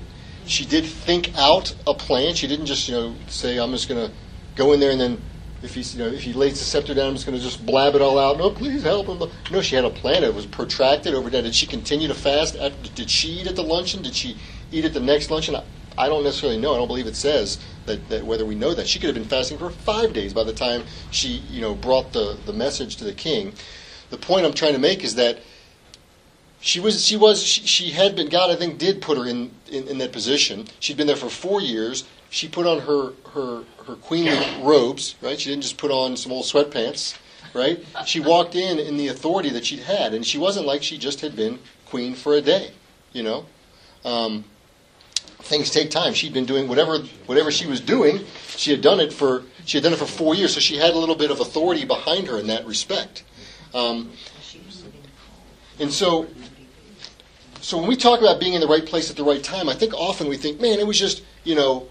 She did think out a plan. She didn't just, you know, say, "I'm just going to go in there and then." If he, you know, if he lays the scepter down, I'm just going to just blab it all out. No, please help him. No, she had a plan. It was protracted over there. Did she continue to fast? At, did she eat at the luncheon? Did she eat at the next luncheon? I, I don't necessarily know. I don't believe it says that, that whether we know that. She could have been fasting for five days by the time she, you know, brought the, the message to the king. The point I'm trying to make is that she was she was she, she had been God I think did put her in, in in that position. She'd been there for four years. She put on her her her queenly robes, right? She didn't just put on some old sweatpants, right? She walked in in the authority that she'd had, and she wasn't like she just had been queen for a day, you know. Um, things take time. She'd been doing whatever whatever she was doing. She had done it for she had done it for four years, so she had a little bit of authority behind her in that respect. Um, and so, so when we talk about being in the right place at the right time, I think often we think, man, it was just you know,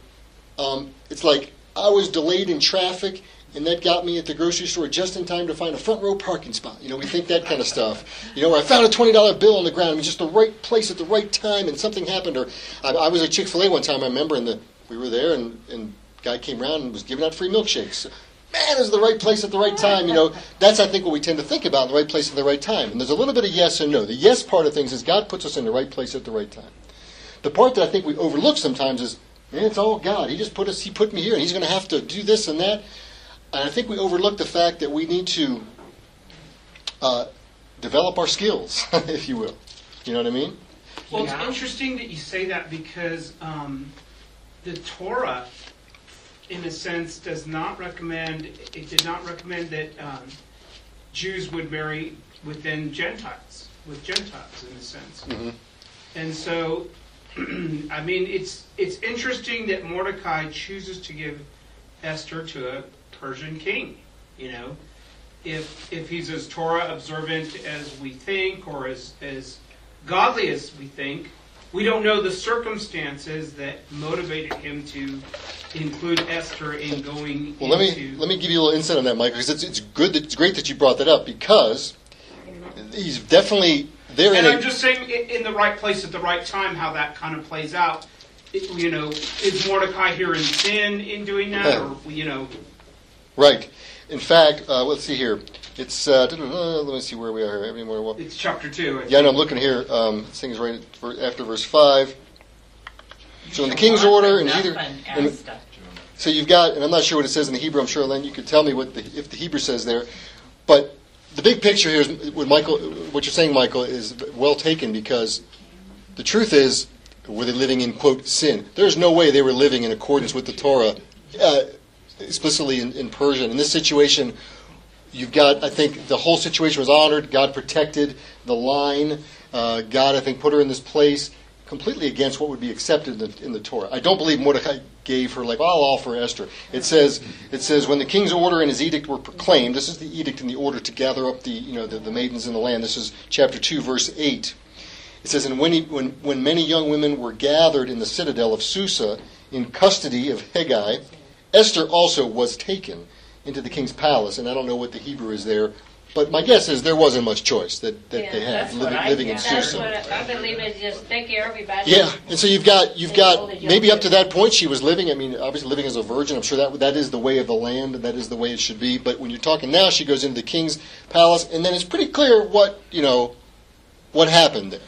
um, it's like I was delayed in traffic. And that got me at the grocery store just in time to find a front row parking spot. You know, we think that kind of stuff. You know, where I found a twenty dollar bill on the ground. It was just the right place at the right time, and something happened. Or I, I was at Chick fil A one time. I remember, and the we were there, and and guy came around and was giving out free milkshakes. man, was the right place at the right time. You know, that's I think what we tend to think about, the right place at the right time. And there's a little bit of yes and no. The yes part of things is God puts us in the right place at the right time. The part that I think we overlook sometimes is, man, it's all God. He just put us, He put me here, and He's going to have to do this and that. And I think we overlook the fact that we need to uh, develop our skills, if you will. You know what I mean? Well, it's interesting that you say that because um, the Torah, in a sense, does not recommend. It did not recommend that um, Jews would marry within Gentiles, with Gentiles, in a sense. Mhm. And so, I mean, it's it's interesting that Mordecai chooses to give Esther to a Persian king. You know, if if he's as Torah observant as we think, or as as godly as we think, we don't know the circumstances that motivated him to include Esther in going Well, let me let me give you a little insight on that, Michael, because it's, it's good. That, it's great that you brought that up because he's definitely there in and a. I'm just saying, in the right place at the right time, how that kind of plays out. It- you know, is Mordecai here in sin in doing that, or you know? Right. In fact, uh, let's see here. It's uh, let me see where we are here. Any more- what- It's chapter two. I Yeah, no, I'm looking here. Um, this thing is right after verse five. So in the king's order, and either, and, so you've got, and I'm not sure what it says in the Hebrew. I'm sure Len, you could tell me what the, if the Hebrew says there. But the big picture here is what Michael, what you're saying, Michael, is well taken because the truth is, were they living in quote sin? There's no way they were living in accordance with the Torah, uh, explicitly in, in Persian. In this situation, you've got, I think, the whole situation was honored. God protected the line. Uh, God, I think, put her in this place completely against what would be accepted in the, in the Torah. I don't believe Mordecai gave her like, I'll offer Esther. It says, it says when the king's order and his edict were proclaimed. This is the edict and the order to gather up the, you know, the, the maidens in the land. This is chapter two, verse eight. It says, and when, he, when, when many young women were gathered in the citadel of Susa in custody of Hegai, Esther also was taken into the king's palace. And I don't know what the Hebrew is there, but my guess is there wasn't much choice that, that Yeah, they had living, I living in gathered. That's Susa. I believe is just take care of everybody. Yeah, and so you've got you've got maybe up to that point she was living. I mean, obviously living as a virgin. I'm sure that that is the way of the land, and that is the way it should be. But when you're talking now, she goes into the king's palace, and then it's pretty clear what you know what happened there.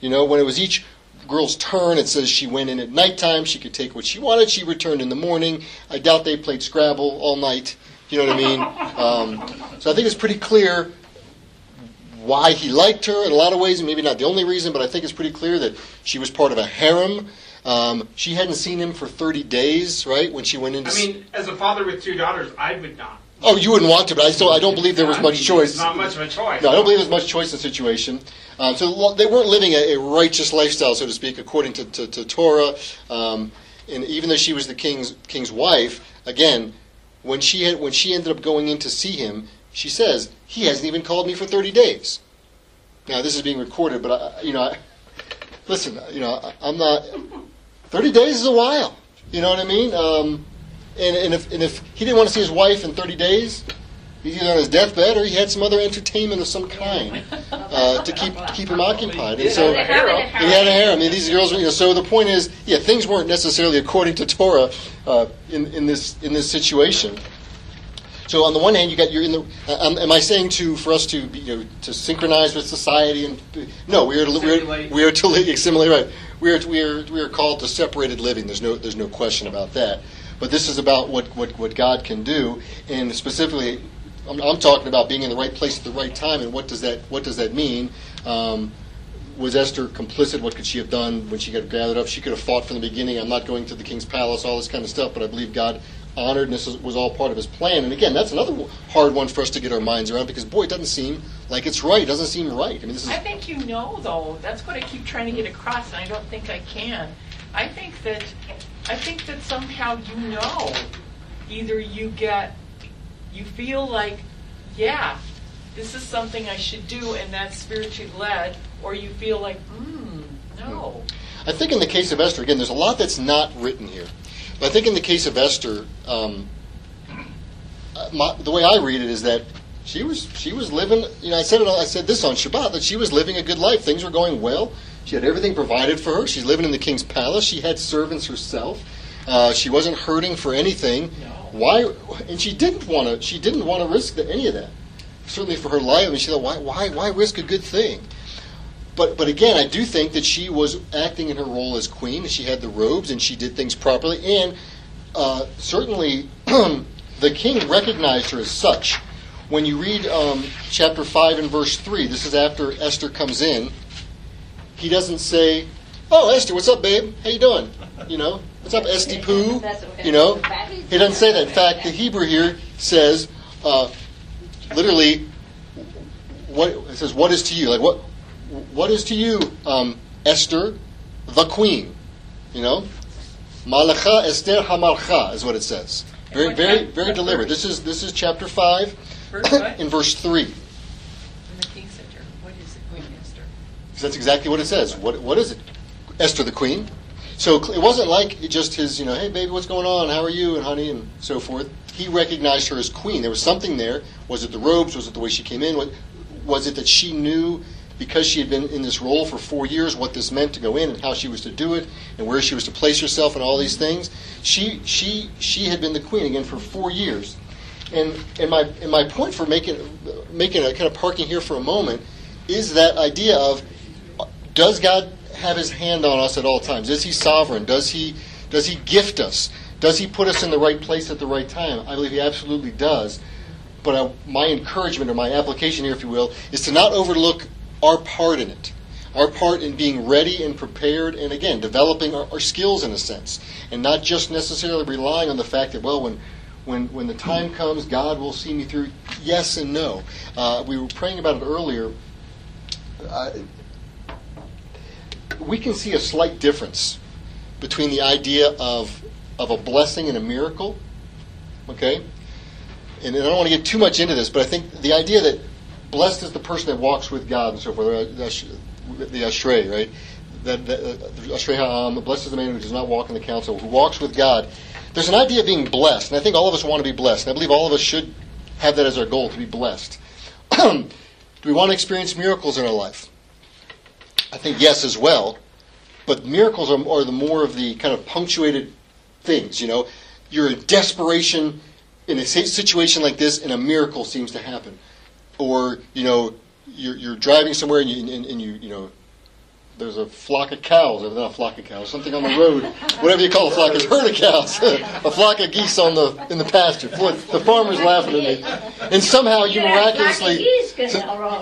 You know, when it was each girl's turn, it says she went in at nighttime. She could take what she wanted. She returned in the morning. I doubt they played Scrabble all night. You know what I mean? Um, so I think it's pretty clear why he liked her in a lot of ways, and maybe not the only reason, but I think it's pretty clear that she was part of a harem. Um, she hadn't seen him for 30 days, right? When she went into. I mean, as a father with two daughters, I would not. Oh, you wouldn't want to, but I still I don't believe there was much choice. Not much of a choice. No, I don't believe there's much choice in the situation. Um, so they weren't living a, a righteous lifestyle, so to speak, according to, to, to Torah. Um, and even though she was the king's king's wife, again, when she had, when she ended up going in to see him, she says he hasn't even called me for 30 days. Now this is being recorded, but I, you know, I, listen, you know, I, I'm not. 30 days is a while. You know what I mean? Um, and, and if and if he didn't want to see his wife in 30 days, he's either on his deathbed or he had some other entertainment of some kind uh, to keep keep him occupied. And so They have it in he had a harem. I mean, these girls. You know, so the point is, yeah, things weren't necessarily according to Torah uh, in in this in this situation. So on the one hand, you got you're in the. Um, am I saying to for us to be, you know to synchronize with society and no, we are to, we are Simulate. we are to assimilate right. We are we are we are called to separated living. There's no there's no question about that. But this is about what what what God can do, and specifically, I'm, I'm talking about being in the right place at the right time. And what does that what does that mean? Um, was Esther complicit? What could she have done when she got gathered up? She could have fought from the beginning. I'm not going to the king's palace, all this kind of stuff. But I believe God honored, and this was- all part of His plan. And again, that's another hard one for us to get our minds around because boy, it doesn't seem like it's right. It doesn't seem right. I mean, this is I think you know, though. That's what I keep trying to get across, and I don't think I can. I think that I think that somehow you know. Either you get, you feel like, yeah, this is something I should do, and that's spiritually led, or you feel like, hmm, no. I think in the case of Esther, again, there's a lot that's not written here. But I think in the case of Esther, um, uh, my, the way I read it is that she was she was living. You know, I said it. I said this on Shabbat that she was living a good life. Things were going well. She had everything provided for her. She's living in the king's palace. She had servants herself. Uh, she wasn't hurting for anything. No. Why? And she didn't want to. She didn't want to risk the, any of that. Certainly for her life. I mean, she thought, why, why, why risk a good thing? But, but again, I do think that she was acting in her role as queen. She had the robes and she did things properly. And uh, certainly, the king recognized her as such. When you read um, chapter 5 and verse 3, this is after Esther comes in, he doesn't say, Oh, Esther, what's up, babe? How you doing? You know, what's up, Esty Poo? You know, he doesn't say that. In fact, the Hebrew here says, uh, literally, what it says, "What is to you?" Like what? What is to you, um, Esther, the queen? You know, Malacha Esther Hamalcha is what it says. Very, very, very deliberate. This is this is chapter five, in verse three. In the King's Center, what is it, Queen Esther? Because that's exactly what it says. What what is it? Esther the queen. So it wasn't like just his, you know, hey baby, what's going on? How are you? And honey, and so forth. He recognized her as queen. There was something there. Was it the robes? Was it the way she came in? What, was it that she knew because she had been in this role for four years what this meant to go in and how she was to do it and where she was to place herself and all these things? She she she had been the queen again for four years. And and my and my point for making making a kind of parking here for a moment is that idea of does God have his hand on us at all times? Is he sovereign? Does he does he gift us? Does he put us in the right place at the right time? I believe he absolutely does. But uh, my encouragement or my application here, if you will, is to not overlook our part in it. Our part in being ready and prepared, and again, developing our, our skills in a sense, and not just necessarily relying on the fact that, well, when when when the time comes, God will see me through. Yes and no. Uh, we were praying about it earlier. Uh, we can see a slight difference between the idea of of a blessing and a miracle. Okay, and I don't want to get too much into this, but I think the idea that blessed is the person that walks with God and so forth, the Ashrei, right? That, that uh, Ashrei Ha'am, blessed is the man who does not walk in the counsel, who walks with God. There's an idea of being blessed, and I think all of us want to be blessed. And I believe all of us should have that as our goal to be blessed. Do we want to experience miracles in our life? I think yes as well, but miracles are, are the more of the kind of punctuated things. You know, you're in desperation in a si- situation like this, and a miracle seems to happen. Or you know, you're, you're driving somewhere and you, and, and you you know, there's a flock of cows, or not a flock of cows, something on the road, whatever you call a flock, a herd of cows, a flock of geese on the in the pasture. The farmer's laughing at me, and somehow you miraculously.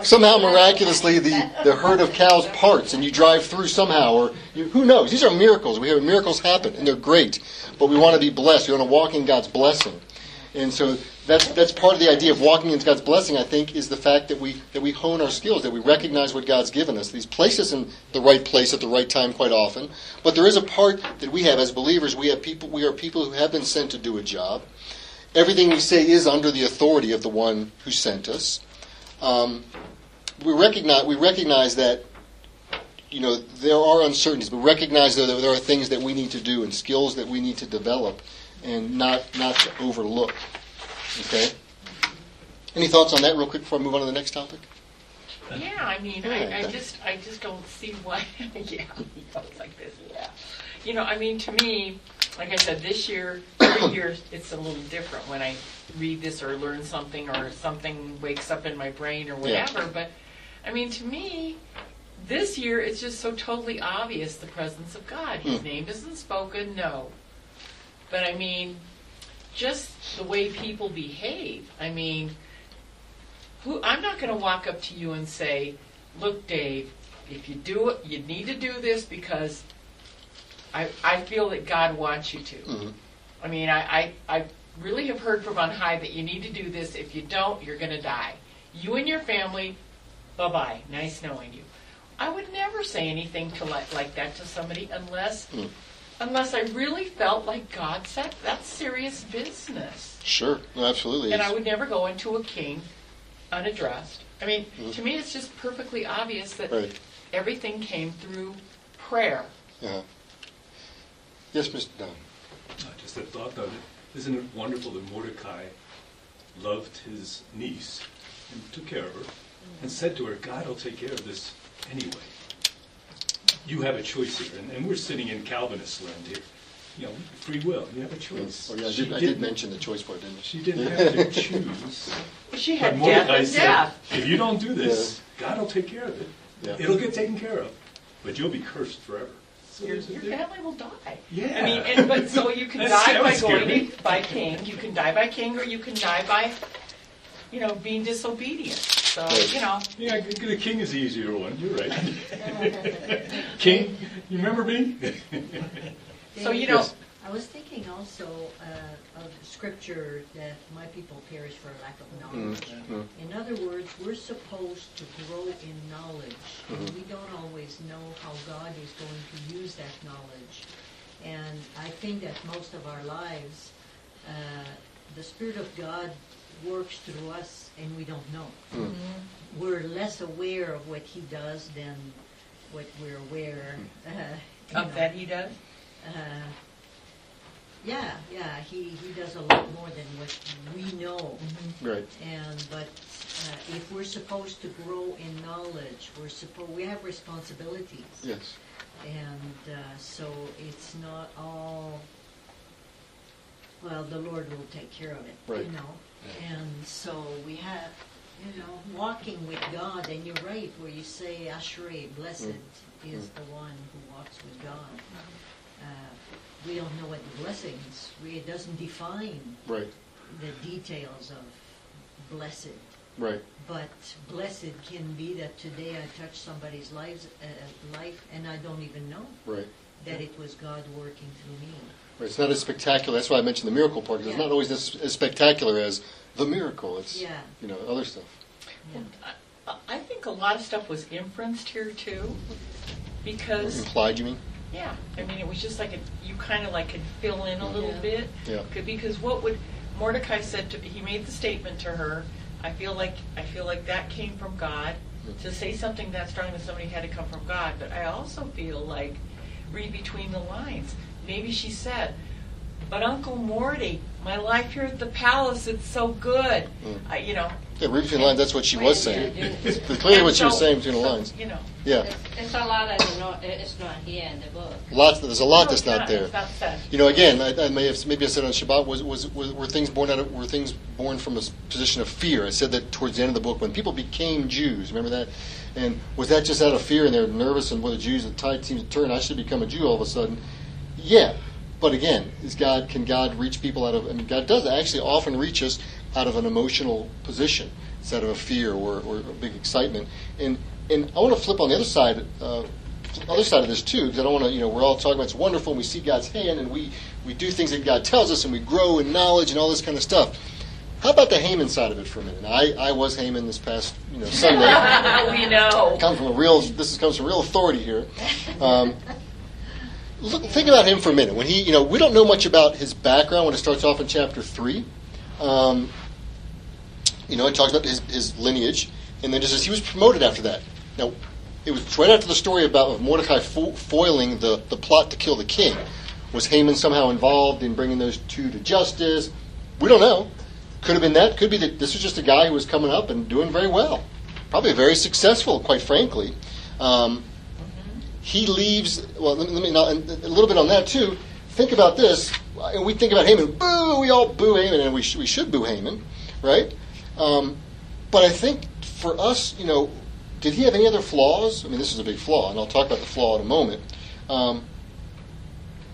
Somehow, miraculously, the, the herd of cows parts and you drive through somehow, or you, who knows? These are miracles. We have miracles happen, and they're great. But we want to be blessed. We want to walk in God's blessing, and so that's that's part of the idea of walking into God's blessing. I think is the fact that we that we hone our skills, that we recognize what God's given us. These places in the right place at the right time, quite often. But there is a part that we have as believers. We have people. We are people who have been sent to do a job. Everything we say is under the authority of the one who sent us. Um, we recognize we recognize that you know there are uncertainties, but recognize that there are things that we need to do and skills that we need to develop, and not not to overlook. Okay. Any thoughts on that, real quick, before I move on to the next topic? Yeah, I mean, I, I just, I just don't see why, yeah, it's like this, yeah. You know, I mean, to me, like I said, this year, every year, it's a little different when I read this or learn something or something wakes up in my brain or whatever. Yeah. but, I mean, to me, this year, it's just so totally obvious the presence of God. His Hmm. name isn't spoken, no. But I mean, just the way people behave. I mean, who I'm not going to walk up to you and say, "Look, Dave, if you do it, you need to do this because I I feel that God wants you to." Mhm. I mean, I, I I really have heard from on high that you need to do this. If you don't, you're going to die. You and your family, bye bye. Nice knowing you. I would never say anything to like, like that to somebody unless Mm. Unless I really felt like God said that's serious business. Sure, no, absolutely. And I would never go into a king unaddressed. I mean, Mhm. to me, it's just perfectly obvious that Right. everything came through prayer. Uh-huh. Yes, Mr. Dunn. Uh, Just a thought though, that isn't it wonderful that Mordecai loved his niece and took care of her and said to her, God will take care of this anyway. You have a choice here, and, and we're sitting in Calvinist land here. you know, free will. You have a choice. Oh, yeah, I She did, I did didn't- mention the choice part, didn't I? She didn't have to choose. She But had death Mordecai and said, death. if you don't do this, God will take care of it. Yeah. It'll get taken care of, but you'll be cursed forever. So Your, there's a your big- family will die. Yeah. I mean, and, but so you can That's- die that by was going to- by king. You can die by king, or you can die by, you know, being disobedient. So you know, Yeah, the king is the easier one. You're right. king, you remember me? so you know, I was thinking also uh, of scripture that my people perish for lack of knowledge. mm. In other words, we're supposed to grow in knowledge. Mm-hmm. We don't always know how God is going to use that knowledge. And I think that most of our lives, uh, the Spirit of God works through us and we don't know. Mm. We're less aware of what He does than what we're aware uh, of know. that he does. Uh, yeah, yeah, he, he does a lot more than what we know. Right. And but uh, if we're supposed to grow in knowledge, we're supposed we have responsibilities, Yes. and uh, so it's not all. Well, the Lord will take care of it, Right. you know. And so we have, you know, walking with God. And you're right where you say, "Ashrei, blessed is the one who walks with God." Uh, we don't know what the blessings. We, it doesn't define Right. the details of blessed. Right. But blessed can be that today I touched somebody's lives, uh, life and I don't even know Right. that it was God working through me. Right. It's not as spectacular. That's why I mentioned the miracle part because it's Yeah. not always as, as spectacular as the miracle. It's Yeah. you know other stuff. Yeah. I, I think a lot of stuff was inferenced here too, because Implied, you mean? yeah, I mean it was just like a, you kind of like could fill in a little Yeah. bit. Yeah. Could- Because what would Mordecai said to he made the statement to her. I feel like I feel like that came from God. Mm-hmm. To say something that strong to somebody had to come from God. But I also feel like read between the lines. Maybe she said, "But Uncle Morty, my life here at the palace, it's so good." Mm. I, you know. Yeah, read between the lines. That's what she was saying. It's clearly and what she was saying between the lines. You know. Yeah. It's, it's a lot that is not, it's not here in the book. Lots. There's a lot No, that's it's not there. Not. You know, again, I, I may have maybe I said on Shabbat was, was, was were things born out of were things born from a position of fear. I said that towards the end of the book when people became Jews. Remember that? And was that just out of fear and they're nervous and well the Jews the tide seems to turn. I should become a Jew all of a sudden. Yeah, but again, is God can God reach people out of? I mean, God does actually often reach us out of an emotional position instead of a fear or, or a big excitement. And and I want to flip on the other side. Uh, other side of this too, because I don't want to, you know, we're all talking about it's wonderful and we see God's hand and we, we do things that God tells us and we grow in knowledge and all this kind of stuff. How about the Haman side of it for a minute? I, I was Haman this past, you know, Sunday. we know. come from a real, this is, comes from real authority here. Um, look, think about him for a minute. When he, you know, we don't know much about his background when it starts off in chapter three. Um, you know, it talks about his, his lineage, and then it says he was promoted after that. Now, it was right after the story about Mordecai fo- foiling the, the plot to kill the king. Was Haman somehow involved in bringing those two to justice? We don't know. Could have been that. Could be that this was just a guy who was coming up and doing very well. Probably very successful, quite frankly. Um, he leaves. Well, let me, let me now, and a little bit on that too. Think about this. And we think about Haman. Boo! We all boo Haman, and we, sh- we should boo Haman, right? Um, but I think for us, you know, did he have any other flaws? I mean, this is a big flaw, and I'll talk about the flaw in a moment. Um,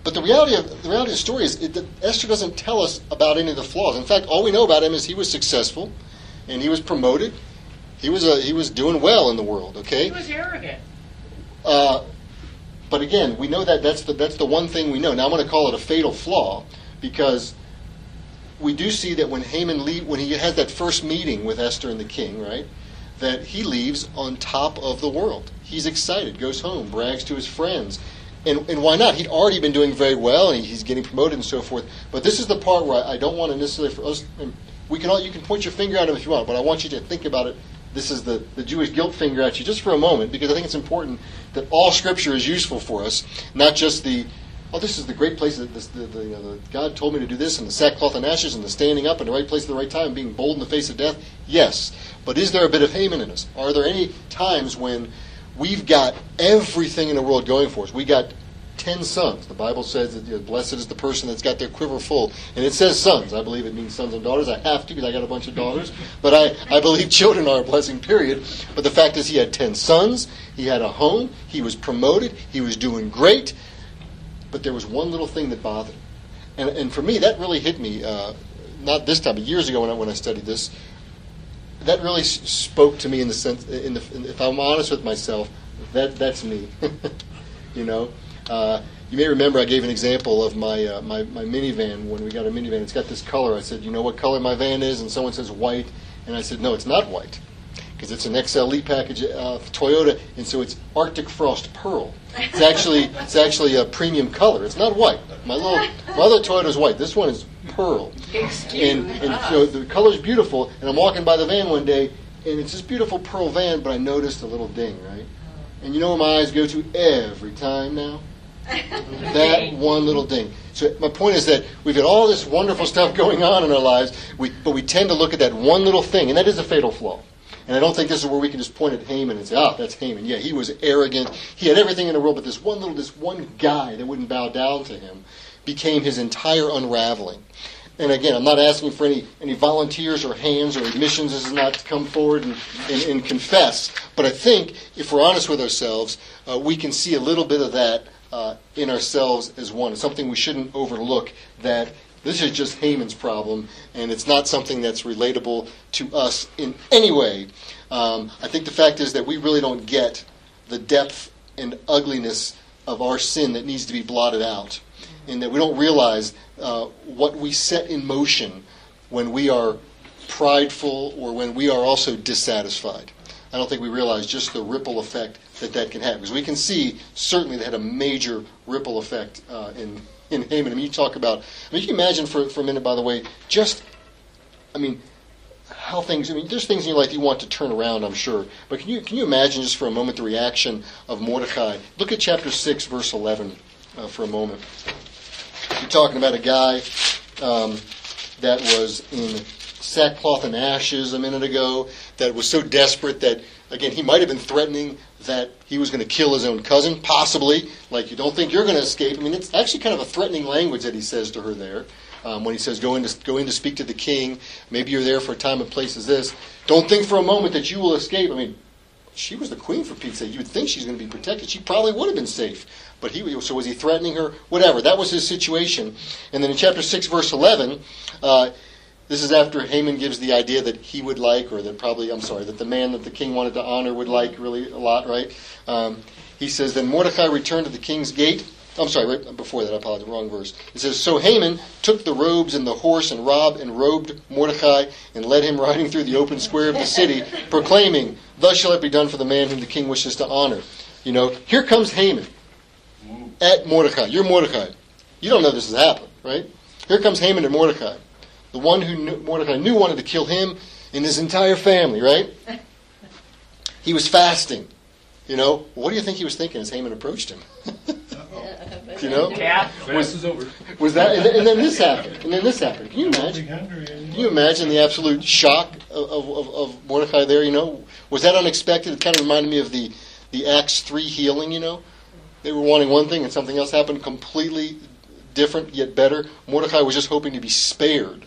but the reality of the reality of the story is it, that Esther doesn't tell us about any of the flaws. In fact, all we know about him is he was successful, and he was promoted. He was a, he was doing well in the world. Okay. He was arrogant. Uh, but again, we know that that's the that's the one thing we know. Now I'm going to call it a fatal flaw because we do see that when Haman leave, when he has that first meeting with Esther and the king, right, that he leaves on top of the world. He's excited, goes home, brags to his friends. And, and why not? He'd already been doing very well, and he's getting promoted and so forth. But this is the part where I, I don't want to necessarily for us. We can all you can point your finger at him if you want, but I want you to think about it. This is the, the Jewish guilt finger at you just for a moment, because I think it's important that all Scripture is useful for us, not just the oh, this is the great place that this, the, the, you know, the, God told me to do this, and the sackcloth and ashes, and the standing up in the right place at the right time, and being bold in the face of death. Yes, but is there a bit of Haman in us? Are there any times when we've got everything in the world going for us? We got ten sons. The Bible says that you know, blessed is the person that's got their quiver full. And it says sons. I believe it means sons and daughters. I have to because I got a bunch of daughters. But I, I believe children are a blessing, period. But the fact is, he had ten sons. He had a home. He was promoted. He was doing great. But there was one little thing that bothered him. And, and for me, that really hit me, uh, not this time, but years ago when I, when I studied this. That really s- spoke to me in the sense, in the, in, if I'm honest with myself, that that's me. you know, uh, you may remember I gave an example of my, uh, my my minivan when we got a minivan. It's got this color. I said, you know what color my van is, and someone says white, and I said, no, it's not white because it's an XLE package uh, Toyota, and so it's Arctic Frost Pearl. It's actually it's actually a premium color. It's not white. My little my other Toyota is white. This one is pearl. And, and so the color's beautiful. And I'm walking by the van one day, and it's this beautiful pearl van, but I noticed a little ding, right? And you know where my eyes go to every time now? that one little ding. So my point is that we've got all this wonderful stuff going on in our lives, we, but we tend to look at that one little thing, and that is a fatal flaw. And I don't think this is where we can just point at Haman and say, "Ah, that's Haman." Yeah, he was arrogant. He had everything in the world, but this one little, this one guy that wouldn't bow down to him, became his entire unraveling. And again, I'm not asking for any, any volunteers or hands or admissions. This is not to come forward and, and, and confess. But I think if we're honest with ourselves, uh, we can see a little bit of that uh, in ourselves as one. It's something we shouldn't overlook that this is just Haman's problem, and it's not something that's relatable to us in any way. Um, I think the fact is that we really don't get the depth and ugliness of our sin that needs to be blotted out, and that we don't realize uh, what we set in motion when we are prideful or when we are also dissatisfied. I don't think we realize just the ripple effect that that can have. Because we can see certainly that had a major ripple effect uh, in in Haman. I mean, you talk about. I mean, you can imagine for for a minute, by the way, just. I mean, how things. I mean, there's things in your life you want to turn around. I'm sure, but can you can you imagine just for a moment the reaction of Mordecai? Look at chapter six, verse eleven, uh, for a moment. You're talking about a guy um, that was in sackcloth and ashes a minute ago, that was so desperate that, again, he might have been threatening that he was going to kill his own cousin, possibly. Like, you don't think you're going to escape. I mean, it's actually kind of a threatening language that he says to her there. Um, when he says, go in, to, go in to speak to the king. Maybe you're there for a time and place as this. Don't think for a moment that you will escape. I mean, she was the queen for Pete's sake. You would think she's going to be protected. She probably would have been safe. But he, so was he threatening her? Whatever. That was his situation. And then in chapter 6, verse 11, uh, this is after Haman gives the idea that he would like, or that probably, I'm sorry, that the man that the king wanted to honor would like really a lot, right? Um, he says, Then Mordecai returned to the king's gate. I'm sorry, right before that, I apologize, wrong verse. It says, So Haman took the robes and the horse and robbed and robed Mordecai and led him riding through the open square of the city, proclaiming, Thus shall it be done for the man whom the king wishes to honor. You know, here comes Haman at Mordecai. You're Mordecai. You don't know this has happened, right? Here comes Haman and Mordecai. The one who knew, Mordecai knew wanted to kill him and his entire family, right? He was fasting. You know, what do you think he was thinking as Haman approached him? you know? Yeah. Fast is over. Was that, and then, and then this happened, and then this happened. Can you imagine? Can you imagine the absolute shock of, of, of Mordecai there? You know, was that unexpected? It kind of reminded me of the the Acts three healing. You know, they were wanting one thing, and something else happened completely different yet better. Mordecai was just hoping to be spared,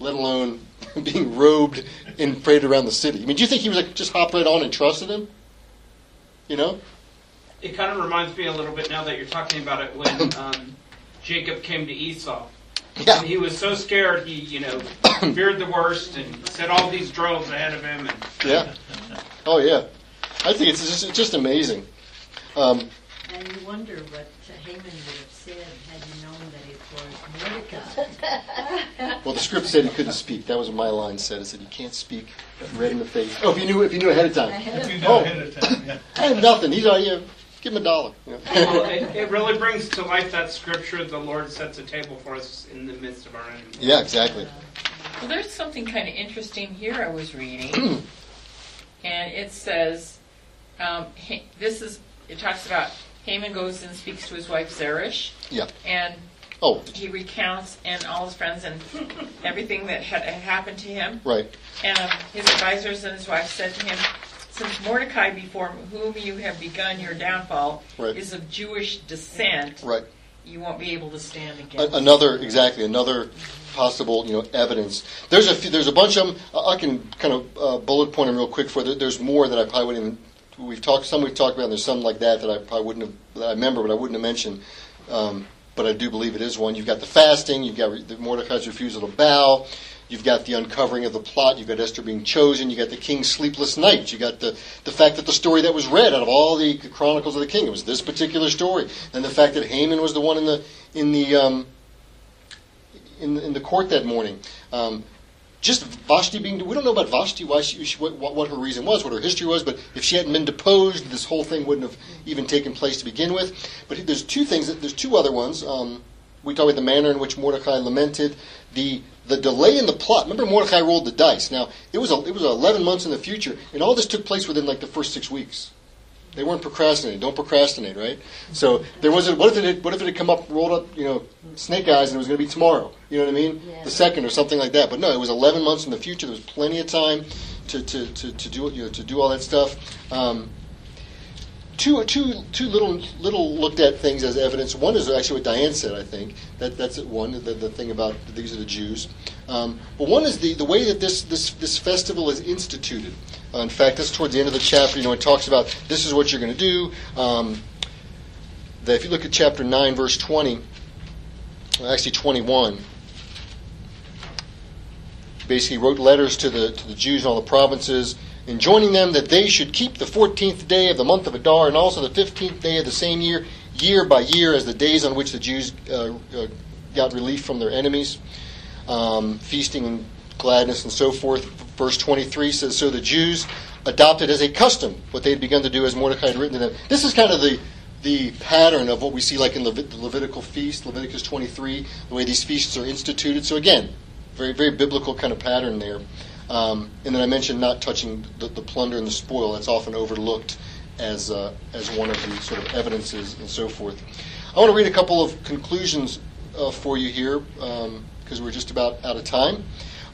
let alone being robed and paraded around the city. I mean, do you think he was like just hop right on and trusted him? You know? It kind of reminds me a little bit now that you're talking about it when um, Jacob came to Esau. Yeah. And he was so scared, he, you know, feared the worst and set all these droves ahead of him. And Yeah. Oh yeah. I think it's just, it's just amazing. Um, And you wonder what Haman would have said had he known that it was Mordecai. well, the script said he couldn't speak. That was what my line said. It said he can't speak. Red in the face. Oh, if you knew if you knew ahead of time. Oh, I have nothing. He's all yeah. Give him a dollar. You know? well, it, it really brings to life that scripture, the Lord sets a table for us in the midst of our enemies. yeah, exactly. Well, there's something kind of interesting here I was reading, and it says, um, this is, it talks about Haman goes and speaks to his wife Zeresh, Yeah. and Oh, he recounts and all his friends and everything that had, had happened to him. right. And um, his advisors and his wife said to him, since Mordecai, before whom you have begun your downfall, Right. is of Jewish descent, Right. you won't be able to stand A- against. another exactly another possible you know evidence. There's a few, there's a bunch of them. I can kind of uh, bullet point them real quick for. There, there's more that I probably wouldn't. Even, we've talked some we've talked about. And there's some like that that I probably wouldn't have that I remember, but I wouldn't have mentioned. Um, but I do believe it is one. You've got the fasting. You've got the Mordecai's refusal to bow. You've got the uncovering of the plot. You've got Esther being chosen. You've got the king's sleepless nights. You've got the, the fact that the story that was read out of all the chronicles of the king it was this particular story, and the fact that Haman was the one in the in the um, in, in the court that morning. Um, just Vashti being, we don't know about Vashti, why she, she, what, what her reason was, what her history was, but if she hadn't been deposed, this whole thing wouldn't have even taken place to begin with. But there's two things, there's two other ones. Um, we talk about the manner in which Mordecai lamented, the the delay in the plot. Remember, Mordecai rolled the dice. Now it was a, it was 11 months in the future, and all this took place within like the first six weeks. They weren't procrastinating. Don't procrastinate, right? So there wasn't. What if it had, what if it had come up, rolled up, you know, snake eyes, and it was going to be tomorrow? You know what I mean? Yeah. The second or something like that. But no, it was 11 months in the future. There was plenty of time to to, to, to do you know to do all that stuff. Um, two two two little little looked at things as evidence. One is actually what Diane said. I think that that's. One the, the thing about these are the Jews. Um, but one is the, the way that this this this festival is instituted. Uh, in fact, that's towards the end of the chapter. You know, it talks about this is what you're going to do. Um, that if you look at chapter nine, verse twenty, well, actually twenty one. Basically, wrote letters to the to the Jews in all the provinces, enjoining them that they should keep the 14th day of the month of Adar and also the 15th day of the same year, year by year, as the days on which the Jews uh, uh, got relief from their enemies, um, feasting and gladness and so forth. Verse 23 says, So the Jews adopted as a custom what they had begun to do as Mordecai had written to them. This is kind of the the pattern of what we see like in Levit- the Levitical feast, Leviticus 23, the way these feasts are instituted. So again, very very biblical kind of pattern there. Um, and then I mentioned not touching the, the plunder and the spoil. That's often overlooked as uh, as one of the sort of evidences and so forth. I want to read a couple of conclusions uh, for you here because we're just about out of time.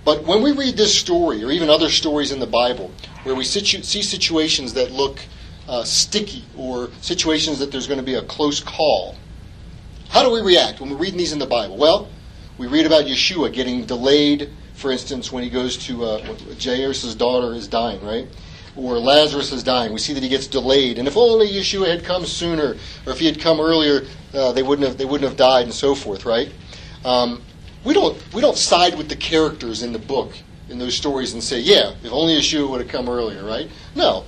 But when we read this story, or even other stories in the Bible, where we situ- see situations that look uh, sticky or situations that there's going to be a close call, how do we react when we're reading these in the Bible? Well, we read about Yeshua getting delayed, for instance, when he goes to uh, Jairus' daughter is dying, right? Or Lazarus is dying. We see that he gets delayed, and if only Yeshua had come sooner, or if he had come earlier, uh, they wouldn't have they wouldn't have died, and so forth, right? Um, we don't we don't side with the characters in the book in those stories and say, yeah, if only Yeshua would have come earlier, right? No,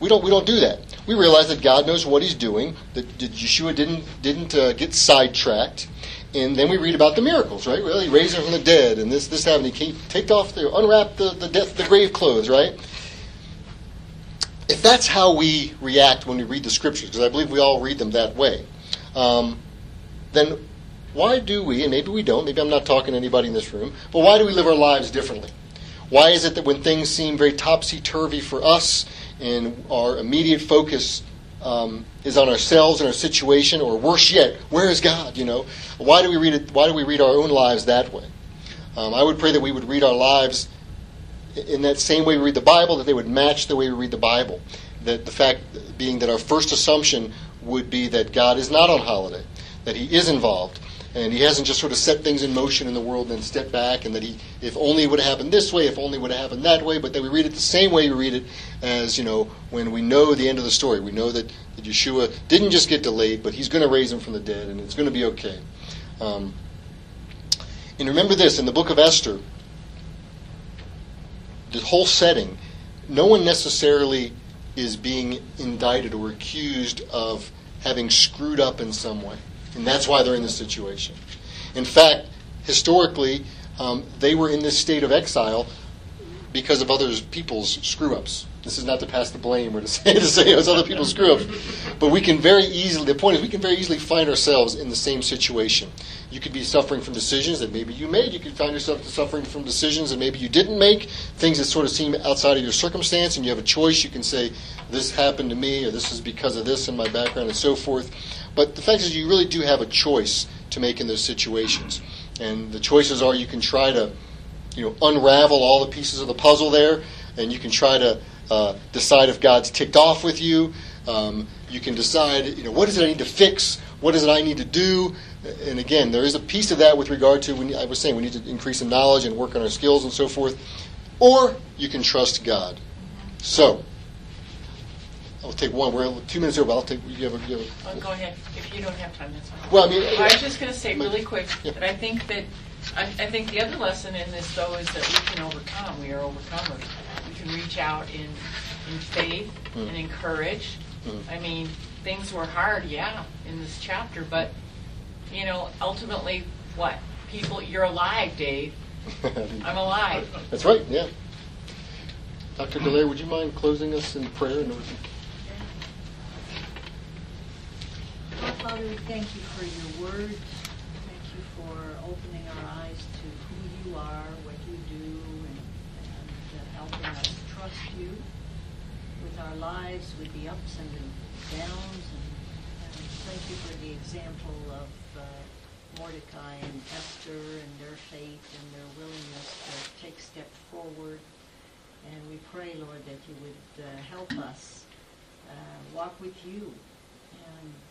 we don't we don't do that. We realize that God knows what He's doing. That, Yeshua didn't didn't uh, get sidetracked, and then we read about the miracles, right? Well, He raised him from the dead, and this this happened. He came, take off the unwrap the the death the grave clothes, right? If that's how we react when we read the scriptures, because I believe we all read them that way, um, then why do we, and maybe we don't, maybe I'm not talking to anybody in this room, but why do we live our lives differently? Why is it that when things seem very topsy turvy for us and our immediate focus um, is on ourselves and our situation, or worse yet, where is God? You know, why do we read it? Why do we read our own lives that way? Um, I would pray that we would read our lives in that same way we read the Bible, that they would match the way we read the Bible. That the fact being that our first assumption would be that God is not on holiday, that He is involved, and He hasn't just sort of set things in motion in the world and then stepped back, and that He, if only it would have happened this way, if only it would have happened that way, but that we read it the same way we read it as, you know, when we know the end of the story. We know that, that Yeshua didn't just get delayed, but He's going to raise Him from the dead, and it's going to be okay. Um, and remember this in the book of Esther, the whole setting, no one necessarily is being indicted or accused of having screwed up in some way. And that's why they're in this situation. In fact, historically, um, they were in this state of exile because of other people's screw ups. This is not to pass the blame or to say, to say it was other people's screw ups. But we can very easily, the point is, we can very easily find ourselves in the same situation. You could be suffering from decisions that maybe you made. You could find yourself suffering from decisions that maybe you didn't make, things that sort of seem outside of your circumstance, and you have a choice. You can say, This happened to me, or this is because of this in my background, and so forth. But the fact is, you really do have a choice to make in those situations. And the choices are you can try to you know, unravel all the pieces of the puzzle there, and you can try to, uh, decide if God's ticked off with you. Um, you can decide, you know, what is it I need to fix? What is it I need to do? And again, there is a piece of that with regard to when I was saying we need to increase in knowledge and work on our skills and so forth. Or you can trust God. So, I'll take one. We're two minutes over. but I'll take. You have a, you have a, Oh, go ahead. If you don't have time, that's fine. Well, I mean, I was just going to say really quick yeah. that I think that I, I think the other lesson in this though is that we can overcome. We are overcomers. We can reach out in in faith Mm. and encourage. Mm. I mean, things were hard, yeah, in this chapter, but you know, ultimately, what people? You're alive, Dave. I'm alive. That's right. Yeah. Dr. Delaire, would you mind closing us in prayer? And Our Father, we thank you for your word. Thank you for opening our eyes to who you are, what you do, and, and uh, helping us trust you with our lives, with the ups and the downs. And, and thank you for the example of uh, Mordecai and Esther and their faith and their willingness to take step forward. And we pray, Lord, that you would uh, help us uh, walk with you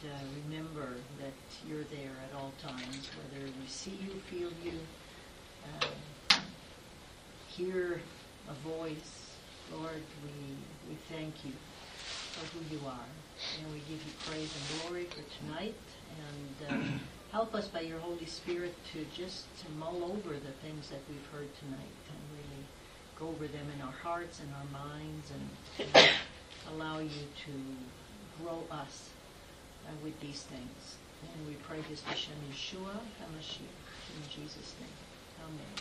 uh, remember that you're there at all times, whether we see you, feel you, uh, hear a voice. Lord, we, we thank you for who you are. And we give you praise and glory for tonight. And uh, help us by your Holy Spirit to just to mull over the things that we've heard tonight and really go over them in our hearts and our minds and uh, allow you to grow us with these things. And we pray this Hashem Yeshua HaMashiach in Jesus' name. Amen.